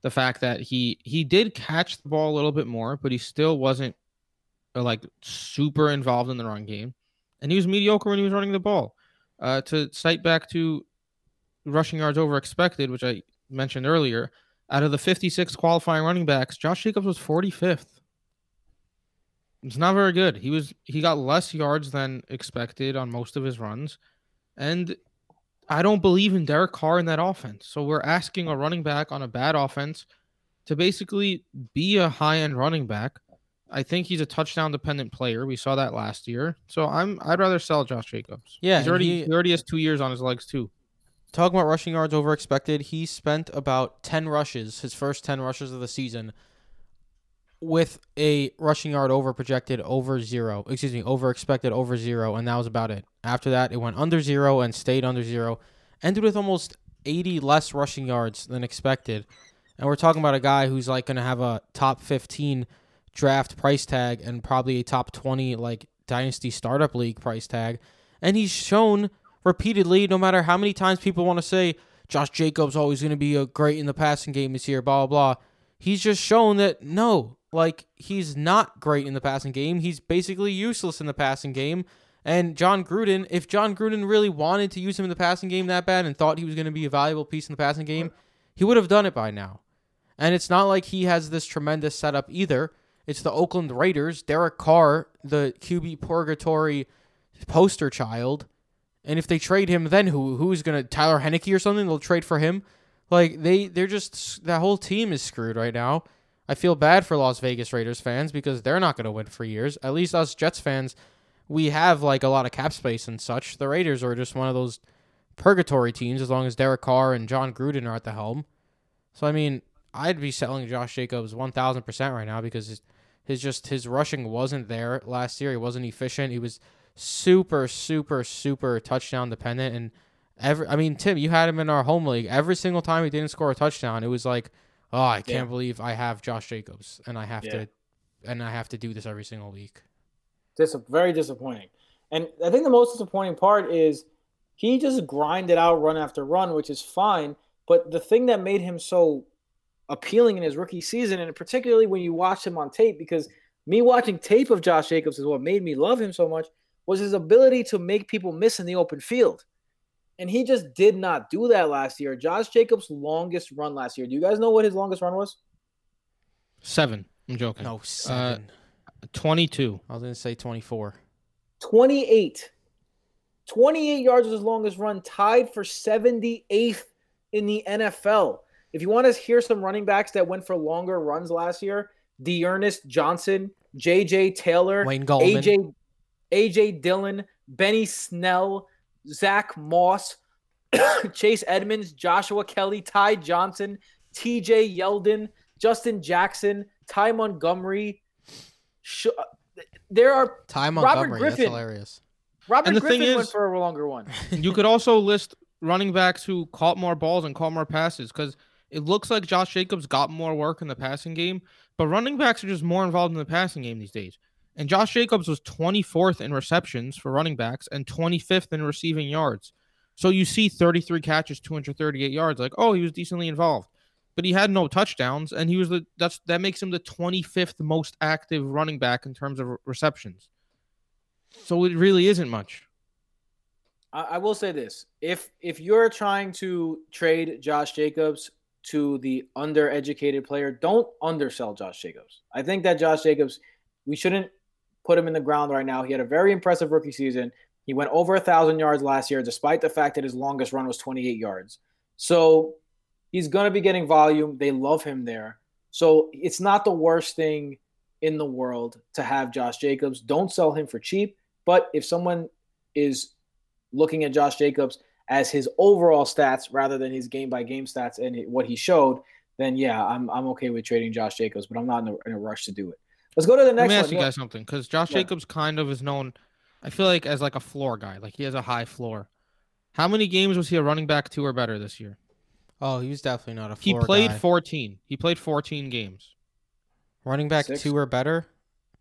the fact that he he did catch the ball a little bit more, but he still wasn't uh, like super involved in the run game, and he was mediocre when he was running the ball. Uh, to cite back to rushing yards over expected, which I mentioned earlier, out of the 56 qualifying running backs, Josh Jacobs was 45th. It's not very good. He was he got less yards than expected on most of his runs, and I don't believe in Derek Carr in that offense. So we're asking a running back on a bad offense to basically be a high end running back. I think he's a touchdown dependent player. We saw that last year. So I'm I'd rather sell Josh Jacobs. Yeah, he's already he- he already has two years on his legs too. Talking about rushing yards over expected, he spent about 10 rushes, his first 10 rushes of the season, with a rushing yard over projected over zero. Excuse me, over expected over zero, and that was about it. After that, it went under zero and stayed under zero. Ended with almost 80 less rushing yards than expected. And we're talking about a guy who's like going to have a top 15 draft price tag and probably a top 20 like dynasty startup league price tag. And he's shown repeatedly, no matter how many times people want to say Josh Jacobs always going to be a great in the passing game this year, blah blah blah. He's just shown that no, like he's not great in the passing game. He's basically useless in the passing game. And John Gruden, if John Gruden really wanted to use him in the passing game that bad and thought he was going to be a valuable piece in the passing game, he would have done it by now. And it's not like he has this tremendous setup either. It's the Oakland Raiders, Derek Carr, the QB purgatory poster child. And if they trade him, then who? Who's gonna Taylor Heinicke or something? They'll trade for him. Like they, they're just that whole team is screwed right now. I feel bad for Las Vegas Raiders fans because they're not gonna win for years. At least us Jets fans, we have like a lot of cap space and such. The Raiders are just one of those purgatory teams as long as Derek Carr and John Gruden are at the helm. So I mean, I'd be selling Josh Jacobs one thousand percent right now because his, his just his rushing wasn't there last year. He wasn't efficient. He was super, super, super touchdown dependent. And every, I mean, Tim, you had him in our home league. Every single time he didn't score a touchdown, it was like, oh, I can't Yeah. believe I have Josh Jacobs and I have Yeah. to, and I have to do this every single week. Dis- very disappointing. And I think the most disappointing part is he just grinded out run after run, which is fine. But the thing that made him so appealing in his rookie season, and particularly when you watch him on tape, because me watching tape of Josh Jacobs is what made me love him so much, was his ability to make people miss in the open field. And he just did not do that last year. Josh Jacobs' longest run last year. Do you guys know what his longest run was? Seven. I'm joking. No, uh, seven. 22. I was going to say 24. 28. 28 yards was his longest run, tied for 78th in the NFL. If you want to hear some running backs that went for longer runs last year, D'Ernest Johnson, JJ Taylor, Wayne Gallman. AJ AJ Dillon, Benny Snell, Zach Moss, Chase Edmonds, Joshua Kelley, Ty Johnson, TJ Yeldon, Justin Jackson, Ty Montgomery. Sh- uh, there are Ty Robert Montgomery. That's hilarious. Robert And the Griffin thing went for a longer one. you could also list running backs who caught more balls and caught more passes because it looks like Josh Jacobs got more work in the passing game, but running backs are just more involved in the passing game these days. And Josh Jacobs was 24th in receptions for running backs and 25th in receiving yards. So you see 33 catches, 238 yards, like, oh, he was decently involved. But he had no touchdowns, and he was the that's that makes him the 25th most active running back in terms of re- receptions. So it really isn't much. I, I will say this: if if you're trying to trade Josh Jacobs to the undereducated player, don't undersell Josh Jacobs. I think that Josh Jacobs, we shouldn't put him in the ground right now. He had a very impressive rookie season. He went over a thousand yards last year, despite the fact that his longest run was 28 yards. So he's going to be getting volume. They love him there. So it's not the worst thing in the world to have Josh Jacobs. Don't sell him for cheap. But if someone is looking at Josh Jacobs as his overall stats rather than his game by game stats and what he showed, then yeah, I'm I'm okay with trading Josh Jacobs, but I'm not in a, in a rush to do it. Let's go to the next. Let next me ask one. you guys something, because Josh Yeah. Jacobs kind of is known, I feel like, as like a floor guy. Like he has a high floor. How many games was he a running back two or better this year? Oh, he was definitely not a He played guy. 14. He played 14 games. running back Six. two or better.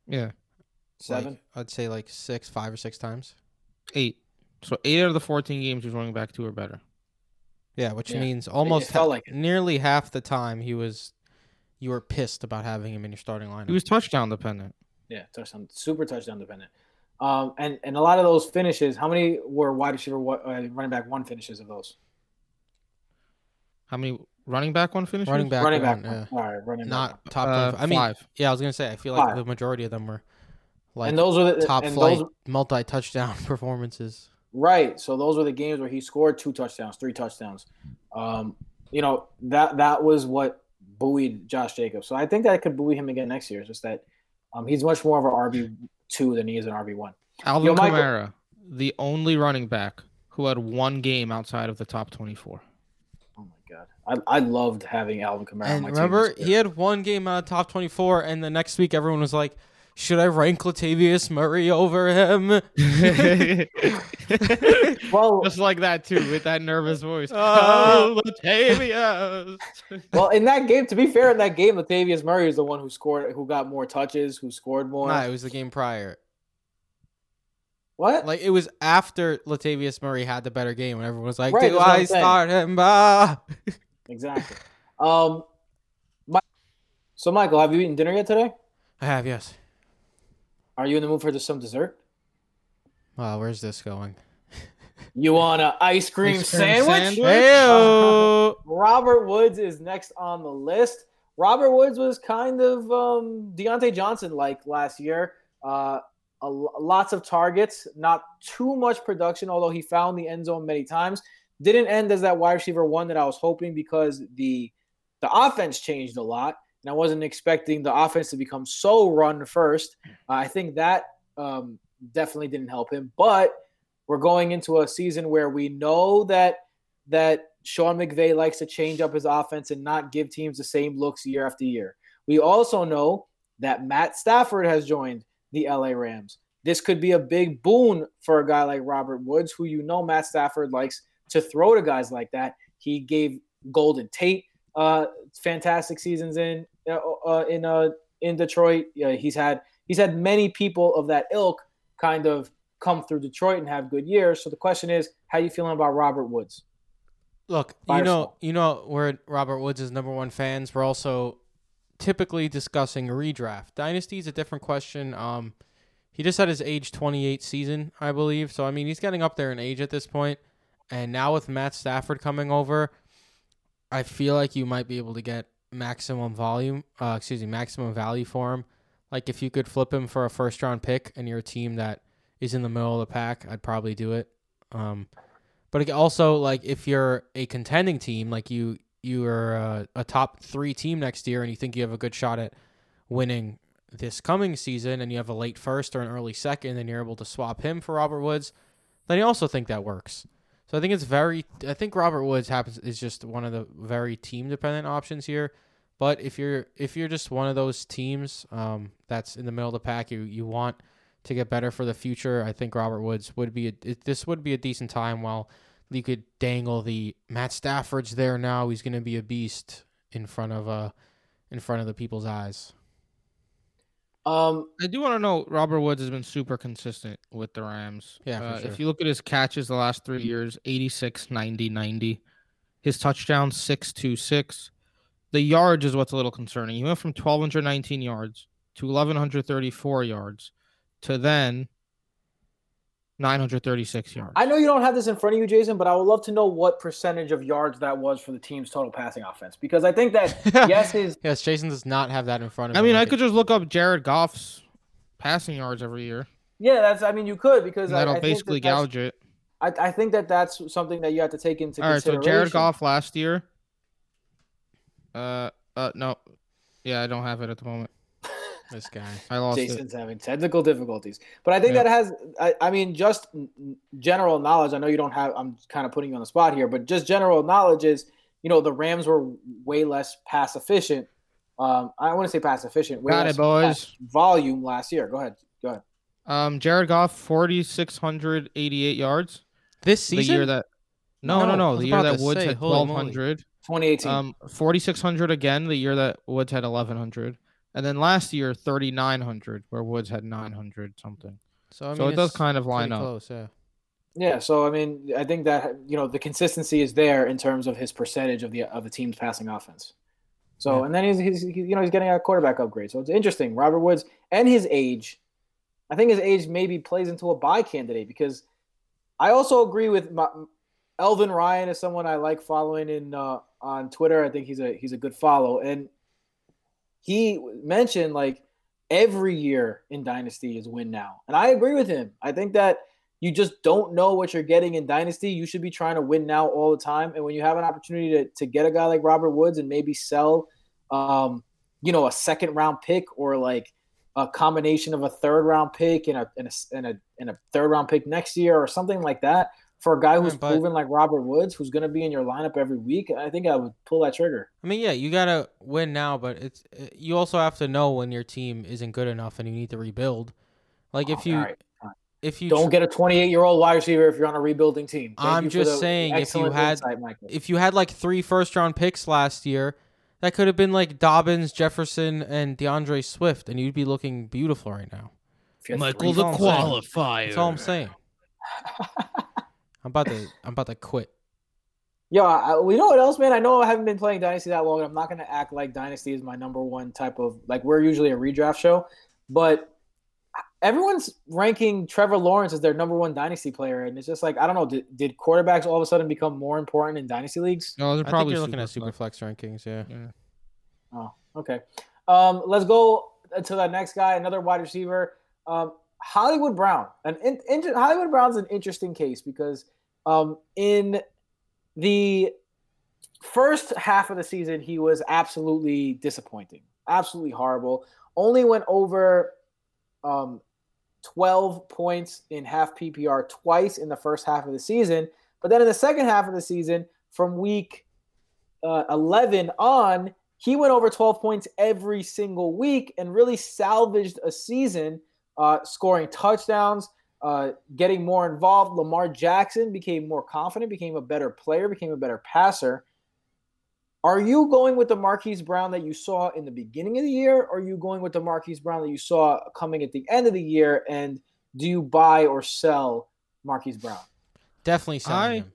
Yeah, Seven. Like, I'd say like six, five or six times. eight. So eight out of the 14 games he was running back two or better. Yeah, which Yeah. means almost felt ha- like it. nearly half the time he was. You were pissed about having him in your starting lineup. He was touchdown dependent. Yeah, touchdown, super touchdown dependent. Um, and and a lot of those finishes. How many were wide receiver, wa- uh, running back one finishes of those? How many running back one finishes? running back. running one, back. yeah. All right, running back. Not one. top. Uh, 25. I mean, five. yeah, I was gonna say. I feel like Five. the majority of them were like and those were the top and flight Those, multi touchdown performances. Right. So those were the games where he scored two touchdowns, three touchdowns. Um, you know, that that was what buoyed Josh Jacobs. So I think that could buoy him again next year. It's just that um, he's much more of an RB two than he is an RB one. Alvin Yo, Michael- Kamara, the only running back who had one game outside of the top 24. Oh my god. I, I loved having Alvin Kamara. on And my remember, this he had one game out of top twenty four, and the next week everyone was like, "Should I rank Latavius Murray over him?" well, Just like that too, with that nervous voice. Uh, oh, Latavius. well, in that game, to be fair, in that game, Latavius Murray is the one who scored, who got more touches, who scored more. nah, it was the game prior. What? Like it was after Latavius Murray had the better game, when everyone was like, Right, "Do I start him?" Ah. Exactly. Um, Mi- so Michael, have you eaten dinner yet today? I have yes. Are you in the mood for just some dessert? Wow, where's this going? You want an ice cream, Ice cream sandwich? sandwich? Hey, Robert Woods is next on the list. Robert Woods was kind of um, Diontae Johnson like last year. Uh, a, lots of targets, not too much production, although he found the end zone many times. Didn't end as that wide receiver one that I was hoping because the the offense changed a lot, and I wasn't expecting the offense to become so run first. Uh, I think that um, definitely didn't help him, but we're going into a season where we know that that Sean McVay likes to change up his offense and not give teams the same looks year after year. We also know that Matt Stafford has joined the LA Rams. this could be a big boon for a guy like Robert Woods, who you know Matt Stafford likes to throw to guys like that. He gave Golden Tate uh, fantastic seasons in uh, uh, in uh, in Detroit. Yeah, he's had he's had many people of that ilk kind of come through Detroit and have good years. So the question is, how you feeling about Robert Woods? Look, you know, you know, we're Robert Woods' is number one fans. We're also typically discussing redraft. Dynasty is a different question. Um, he just had his age 28 season, I believe. So I mean, he's getting up there in age at this point. And now with Matt Stafford coming over, I feel like you might be able to get maximum volume, uh, excuse me, maximum value for him. Like if you could flip him for a first round pick and you're a team that is in the middle of the pack, I'd probably do it. Um, but also like if you're a contending team, like you you are a, a top three team next year, and you think you have a good shot at winning this coming season, and you have a late first or an early second, and you're able to swap him for Robert Woods, then I also think that works. So I think it's very. I think Robert Woods happens is just one of the very team dependent options here. But if you're if you're just one of those teams um, that's in the middle of the pack, you you want to get better for the future. I think Robert Woods would be a, it, this would be a decent time while you could dangle the Matt Stafford's there now. He's going to be a beast in front of uh in front of the people's eyes. Um, I do want to know Robert Woods has been super consistent with the Rams. Yeah, uh, sure. if you look at his catches the last three years 86, 90, 90. His touchdowns 626. The yards is what's a little concerning. He went from 1,219 yards to 1,134 yards to then 936 yards. I know you don't have this in front of you, Jason, but I would love to know what percentage of yards that was for the team's total passing offense because I think that yes, his yes, Jason does not have that in front of I him. I mean, I could just look up Jared Goff's passing yards every year. Yeah, that's. I mean, you could because that'll I, I basically that gouge it. I, I think that that's something that you have to take into All right, consideration. so Jared Goff last year. Uh, uh, no, yeah, I don't have it at the moment. This guy. I lost Jason's it. having technical difficulties. But I think Yeah. that has, I, I mean, just general knowledge. I know you don't have, I'm kind of putting you on the spot here, but just general knowledge is, you know, the Rams were way less pass efficient. Um, I want to say pass efficient. Way Got less it, boys. Volume last year. Go ahead. Go ahead. Um, Jared Goff, forty six hundred eighty eight yards. This The season. year that. No, No, no, no. The year that Woods say, had holy twelve moly. hundred. 2018. Um, forty six hundred again. The year that Woods had eleven hundred, and then last year thirty nine hundred, where Woods had nine hundred something. so I mean, so it does kind of line up. close. Yeah. yeah. So, I mean, I think that, you know, the consistency is there in terms of his percentage of the, of the team's passing offense. So, Yeah. and then he's, he's, he- you know, he's getting a quarterback upgrade. So it's interesting. Robert Woods and his age, I think his age maybe plays into a buy candidate because I also agree with my, Elvin Ryan is someone I like following in uh, on Twitter. I think he's a he's a good follow, and he mentioned like every year in Dynasty is win now, and I agree with him. I think that you just don't know what you're getting in Dynasty. You should be trying to win now all the time, and when you have an opportunity to to get a guy like Robert Woods and maybe sell, um, you know, a second round pick or like a combination of a third round pick and a and a and a, and a third round pick next year or something like that for a guy who's Yeah, but- proven like Robert Woods, who's going to be in your lineup every week, I think I would pull that trigger. I mean, yeah, you gotta win now, but it's uh, you also have to know when your team isn't good enough and you need to rebuild. Like if Oh, you all right. if you Don't tr- get a 28 year old wide receiver if you're on a rebuilding team. Thank I'm just saying, if you had- insight, if you had like three first round picks last year, that could have been like Dobbins, Jefferson, and D'Andre Swift, and you'd be looking beautiful right now. If you had Michael three the the qualifier. That's all I'm saying. I'm about to I'm about to quit. Yo, I, well, you know what else, man? I know I haven't been playing Dynasty that long. and I'm not going to act like Dynasty is my number one type of like. We're usually a redraft show, but everyone's ranking Trevor Lawrence as their number one Dynasty player, and it's just like I don't know. Did, did quarterbacks all of a sudden become more important in Dynasty leagues? No, they're I think probably you're looking at super Superflex rankings, yeah. Yeah. Oh, okay. Um, let's go to the next guy, another wide receiver, um, Hollywood Brown. An in, in, Hollywood Brown's an interesting case because um, in the first half of the season, he was absolutely disappointing, absolutely horrible. Only went over um, 12 points in half PPR twice in the first half of the season. But then in the second half of the season, from week uh, 11 on, he went over 12 points every single week and really salvaged a season uh, scoring touchdowns, uh, getting more involved. Lamar Jackson became more confident, became a better player, became a better passer. Are you going with the Marquise Brown that you saw in the beginning of the year, or are you going with the Marquise Brown that you saw coming at the end of the year? And do you buy or sell Marquise Brown? Definitely selling I- him.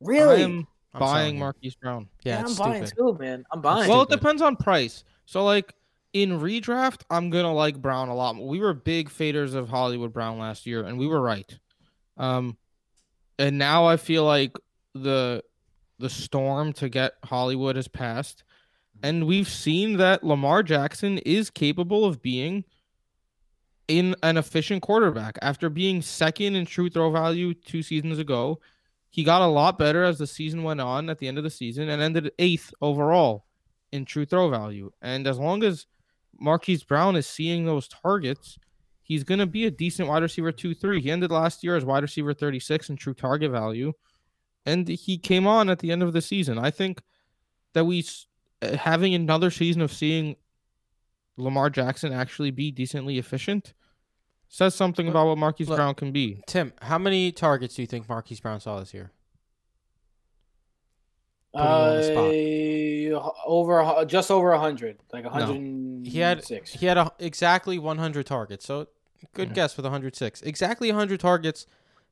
Really? I am I'm buying selling. Marquise Brown. Yeah, I'm it's buying stupid. too, man. I'm buying. Well, it depends on price. So like in redraft, I'm gonna like Brown a lot. We were big faders of Hollywood Brown last year, and we were right. Um, and now I feel like the the storm to get Hollywood has passed, and we've seen that Lamar Jackson is capable of being in an efficient quarterback. After being second in true throw value two seasons ago, he got a lot better as the season went on at the end of the season and ended eighth overall in true throw value. And as long as Marquise Brown is seeing those targets, he's going to be a decent wide receiver 2 3. He ended last year as wide receiver 36 in true target value. And he came on at the end of the season. I think that we s- uh, having another season of seeing Lamar Jackson actually be decently efficient says something about what Marquise look- Brown can be. Tim, how many targets do you think Marquise Brown saw this year? Putting you on the spot. Uh, over just over a hundred, like a No. He had six. he had a, exactly 100 targets. So good Yeah. guess with 106. Exactly 100 targets,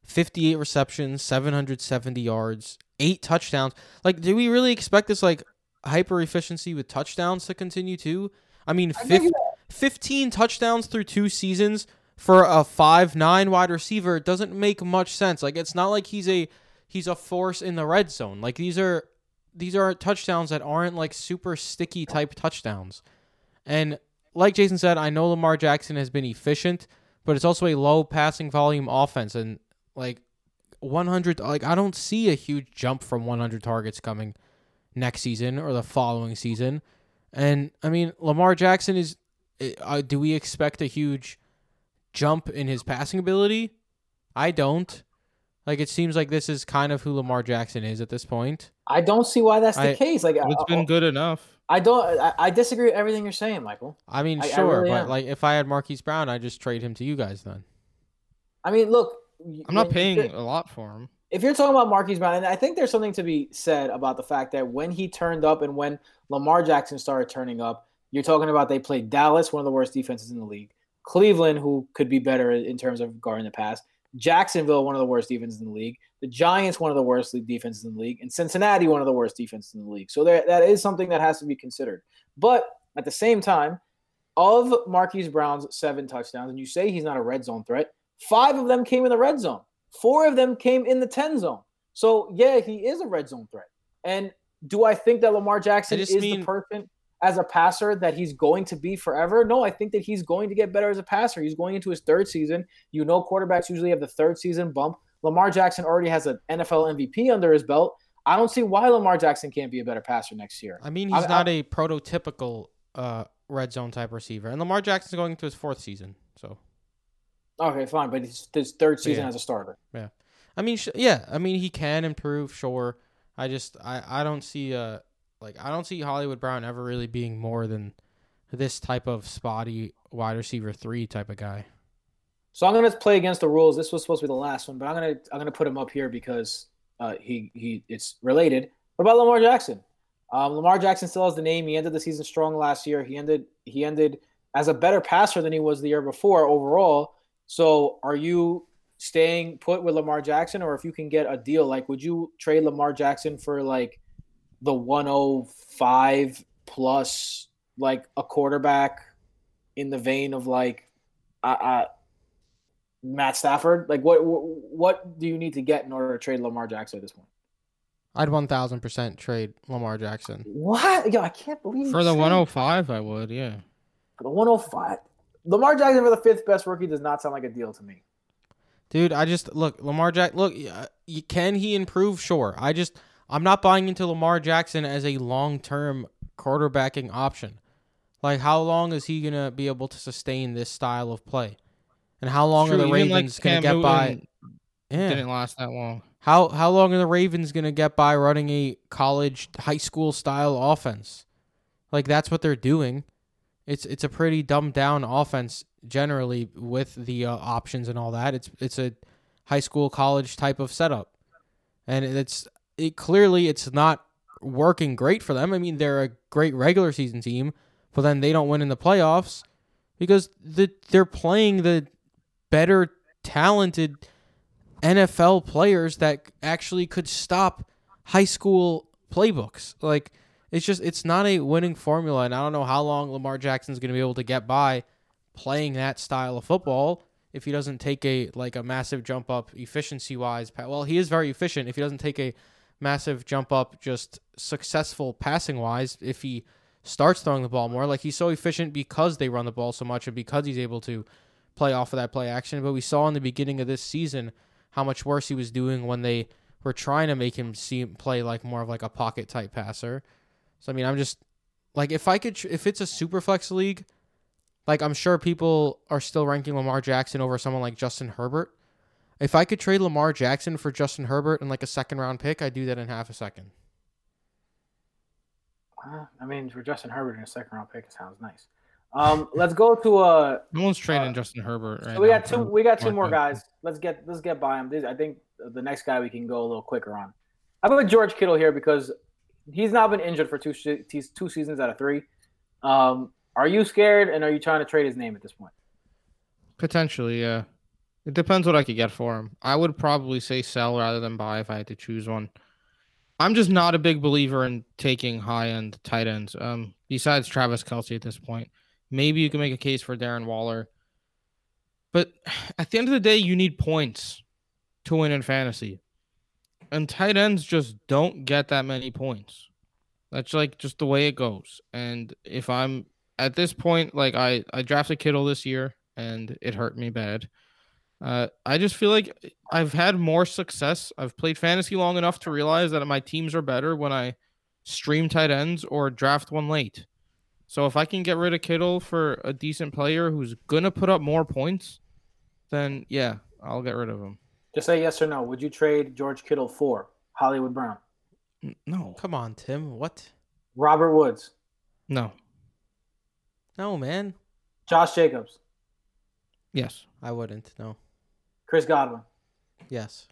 58 receptions, 770 yards, eight touchdowns. Like, do we really expect this like hyper efficiency with touchdowns to continue too? I mean, I fif- think 15 touchdowns through two seasons for a five nine wide receiver doesn't make much sense. Like, it's not like he's a he's a force in the red zone. Like these are these are touchdowns that aren't like super sticky type touchdowns. And like Jason said, I know Lamar Jackson has been efficient, but it's also a low passing volume offense and like 100 like I don't see a huge jump from 100 targets coming next season or the following season. And I mean, Lamar Jackson is eh, uh, do we expect a huge jump in his passing ability? I don't. Like it seems like this is kind of who Lamar Jackson is at this point. I don't see why that's the I- case. Like, It's I, been uh, good enough. I don't. I, I disagree with everything you're saying, Michael. I mean, I- I sure, really but am. like if I had Marquise Brown, I'd just trade him to you guys then. I mean, look. I'm not paying a lot for him. if you're talking about Marquise Brown, and I think there's something to be said about the fact that when he turned up and when Lamar Jackson started turning up, you're talking about they played Dallas, one of the worst defenses in the league, Cleveland, who could be better in terms of guarding the pass, Jacksonville, one of the worst defenses in the league, the Giants, one of the worst defenses in the league, and Cincinnati, one of the worst defenses in the league. So there, that is something that has to be considered. But at the same time, of Marquise Brown's seven touchdowns, and you say he's not a red zone threat, five of them came in the red zone. Four of them came in the 10 zone. So, yeah, he is a red zone threat. And do I think that Lamar Jackson is mean- the person as a passer that he's going to be forever? No, I think that he's going to get better as a passer. He's going into his third season. You know, quarterbacks usually have the third season bump. Lamar Jackson already has an NFL MVP under his belt. I don't see why Lamar Jackson can't be a better passer next year. I mean, he's I- not a prototypical uh, red zone type receiver, and Lamar Jackson's going into his fourth season. So, Okay, fine, but it's his third season Yeah. as a starter. Yeah, I mean, sh- yeah, I mean, he can improve, sure. I just, I, I don't see, uh, like, I don't see Hollywood Brown ever really being more than this type of spotty wide receiver three type of guy. So I'm gonna play against the rules. This was supposed to be the last one, but I'm gonna I'm gonna put him up here because uh, he he it's related. What about Lamar Jackson? Um, Lamar Jackson still has the name. He ended the season strong last year. He ended he ended as a better passer than he was the year before overall. So are you staying put with Lamar Jackson, or if you can get a deal, like would you trade Lamar Jackson for like the 105 plus like a quarterback in the vein of like uh, uh, Matt Stafford? Like, what what do you need to get in order to trade Lamar Jackson at this point? I'd 1000% trade Lamar Jackson. What? Yo, I can't believe For the saying- 105, I would, yeah. For the 105. Lamar Jackson for the fifth best rookie does not sound like a deal to me. Dude, I just look Lamar Jack. Look, uh, can he improve? Sure. I just I'm not buying into Lamar Jackson as a long term quarterbacking option. Like, how long is he gonna be able to sustain this style of play? And how long are the even, like, Ravens gonna Cam get by? Newton Yeah. Didn't last that long. How how long are the Ravens gonna get by running a college high school style offense? Like that's what they're doing. It's it's a pretty dumbed down offense generally with the uh, options and all that. It's it's a high school college type of setup, and it's it clearly it's not working great for them. I mean, they're a great regular season team, but then they don't win in the playoffs because the they're playing the better talented NFL players that actually could stop high school playbooks. Like it's just it's not a winning formula, and I don't know how long Lamar Jackson's going to be able to get by playing that style of football if he doesn't take a like a massive jump up efficiency wise. Well, he is very efficient. If he doesn't take a massive jump up just successful passing wise, if he starts throwing the ball more, like he's so efficient because they run the ball so much and because he's able to play off of that play action. But we saw in the beginning of this season how much worse he was doing when they were trying to make him seem play like more of like a pocket type passer. So I mean, I'm just like if I could if it's a super flex league, like I'm sure people are still ranking Lamar Jackson over someone like Justin Herbert. If I could trade Lamar Jackson for Justin Herbert and like a second round pick, I'd do that in half a second. Uh, I mean, for Justin Herbert in a second round pick, it sounds nice. Um, let's go to uh. No one's trading uh, Justin Herbert. Right so we got two. We got two more guys. Let's get let's get by him. I think the next guy we can go a little quicker on. I put George Kittle here because he's not been injured for two he's two seasons out of three. Um, are you scared, and are you trying to trade his name at this point? Potentially, yeah. It depends what I could get for him. I would probably say sell rather than buy if I had to choose one. I'm just not a big believer in taking high end tight ends. Um, besides Travis Kelce at this point. Maybe you can make a case for Darren Waller. But at the end of the day, you need points to win in fantasy. And tight ends just don't get that many points. That's like just the way it goes. And if I'm at this point, like I, I drafted Kittle this year and it hurt me bad. Uh, I just feel like I've had more success. I've played fantasy long enough to realize that my teams are better when I stream tight ends or draft one late. So if I can get rid of Kittle for a decent player who's gonna put up more points, then yeah, I'll get rid of him. Just say yes or no. Would you trade George Kittle for Hollywood Brown? No. Come on, Tim. What? Robert Woods. No. No, man. Josh Jacobs. Yes. I wouldn't. No. Chris Godwin. Yes.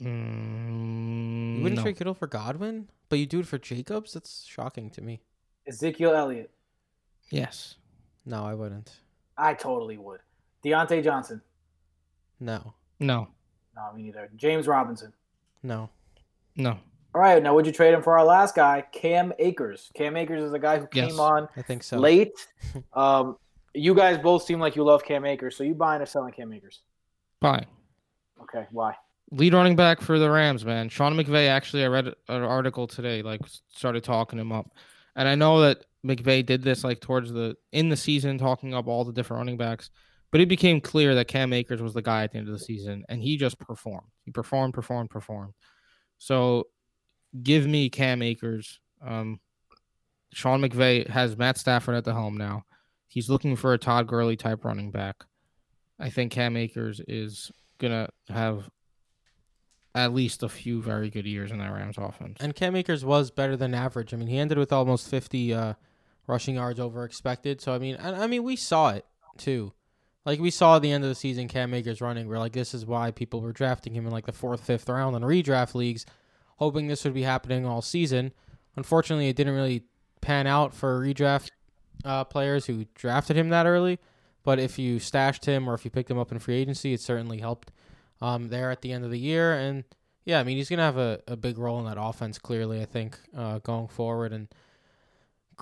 Mm, you wouldn't no. trade Kittle for Godwin, but you do it for Jacobs? That's shocking to me. Ezekiel Elliott. Yes. No, I wouldn't. I totally would. Diontae Johnson. No. No. No, me neither. James Robinson. No. No. All right, now would you trade him for our last guy, Cam Akers? Cam Akers is a guy who Yes. came on I think so. late. um, you guys both seem like you love Cam Akers, so you buying or selling Cam Akers? Bye. Okay, why? Lead running back for the Rams, man. Sean McVay. Actually, I read an article today, like started talking him up, and I know that McVay did this like towards the in the season, talking up all the different running backs. But it became clear that Cam Akers was the guy at the end of the season, and he just performed. He performed, performed, performed. So, give me Cam Akers. Um, Sean McVay has Matt Stafford at the helm now. He's looking for a Todd Gurley type running back. I think Cam Akers is gonna have at least a few very good years in that Rams offense. And Cam Akers was better than average. I mean, he ended with almost 50 uh, rushing yards over expected. So I mean, I, I mean, we saw it too. Like we saw at the end of the season, Cam Akers running. We're like, this is why people were drafting him in like the fourth, fifth round in redraft leagues, hoping this would be happening all season. Unfortunately, it didn't really pan out for redraft uh, players who drafted him that early. But if you stashed him or if you picked him up in free agency, it certainly helped um, there at the end of the year. And yeah, I mean, he's going to have a, a big role in that offense, clearly, I think, uh, going forward. And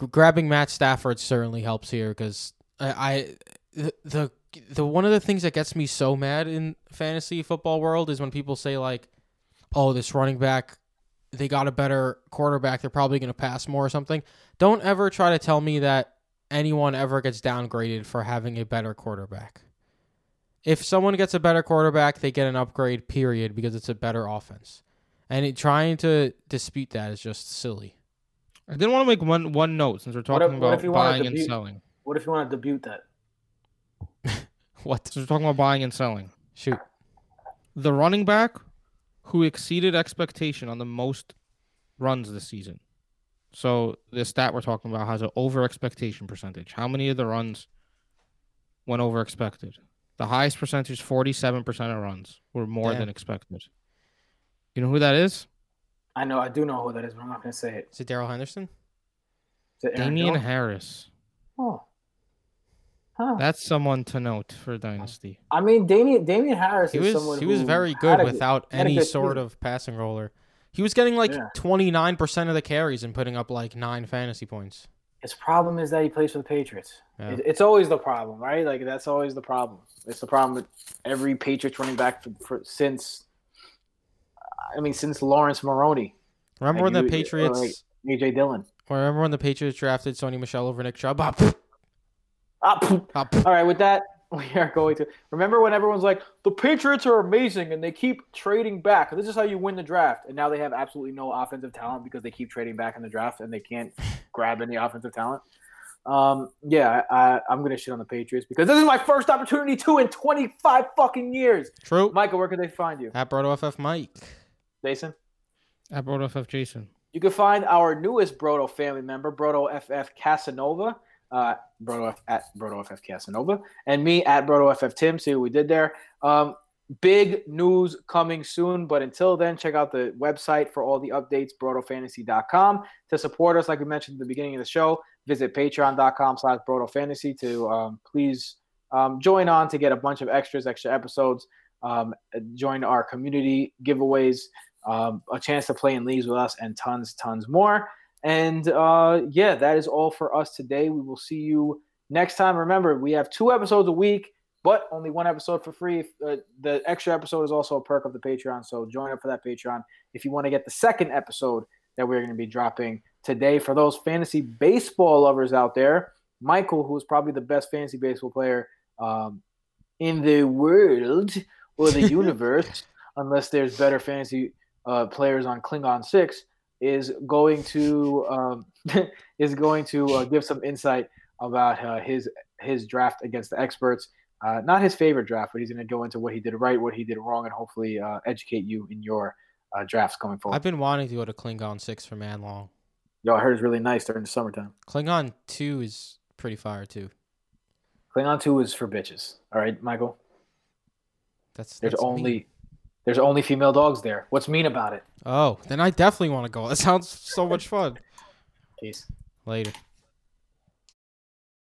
g- grabbing Matt Stafford certainly helps here because I, I the, the the one of the things that gets me so mad in fantasy football world is when people say like, "Oh, this running back, they got a better quarterback. They're probably going to pass more or something." Don't ever try to tell me that anyone ever gets downgraded for having a better quarterback. If someone gets a better quarterback, they get an upgrade. Period, because it's a better offense. And it, trying to dispute that is just silly. I did want to make one one note since we're talking if- about if you wanted buying to and selling. What if you want to debut that? What? Since we're talking about buying and selling, Shoot. the running back who exceeded expectation on the most runs this season. So the stat we're talking about has an over expectation percentage. How many of the runs went over expected. The highest percentage, 47% of runs, were more Damn. than expected. You know who that is? I know, I do know who that is, but I'm not going to say it. Is it Darrell Henderson? Is it Damian Jones? Harris. Oh. Huh. That's someone to note for Dynasty. I mean, Damien Damien Harris He is was someone he was very good without had a any good sort season. of passing roller. He was getting like 29% of the carries and putting up like 9 fantasy points. His problem is that he plays for the Patriots. Yeah. It- it's always the problem, right? Like that's always the problem. It's the problem with every Patriots running back for, for since. I mean, since Laurence Maroney, Remember Like when the Patriots like- AJ Dillon. remember when the Patriots drafted Sony Michel over Nick Chubb? Ah, Ah, poof. ah, poof. All right, with that, we are going to remember when everyone's like, the Patriots are amazing and they keep trading back. This is how you win the draft. And now they have absolutely no offensive talent because they keep trading back in the draft and they can't grab any offensive talent. Um, yeah, I, I'm going to shit on the Patriots because this is my first opportunity to in 25 fucking years. True. Michael, where can they find you? At Brodo FF Mike. Jason? At BrotoFF Jason. You can find our newest Broto family member, Brodo FF Casanova, uh, Brodo F, at Brodo FF Casanova, and me at Brodo FF Tim. See what we did there. Um, big news coming soon, but until then, check out the website for all the updates, BrodoFantasy.com. To support us, like we mentioned at the beginning of the show, visit patreon.com slash BrodoFantasy to um, please um, join on to get a bunch of extras, extra episodes, um, join our community giveaways, um, a chance to play in leagues with us, and tons, tons more. And uh, yeah, that is all for us today. We will see you next time. Remember, we have two episodes a week, but only one episode for free. Uh, the extra episode is also a perk of the Patreon, so join up for that Patreon if you want to get the second episode that we're going to be dropping today. For those fantasy baseball lovers out there, Michael, who is probably the best fantasy baseball player um, in the world or the universe, unless there's better fantasy uh, players on Klingon Six, is going to um, is going to uh, give some insight about uh, his his draft against the experts. Uh, not his favorite draft, but he's going to go into what he did right, what he did wrong, and hopefully uh, educate you in your uh, drafts going forward. I've been wanting to go to Klingon 6 for man long. Yo, I heard it's really nice during the summertime. Klingon 2 is pretty fire too. Klingon two is for bitches. All right, Michael. That's There's that's mean. There's only female dogs there. What's mean about it? Oh, then I definitely want to go. That sounds so much fun. Peace. Later.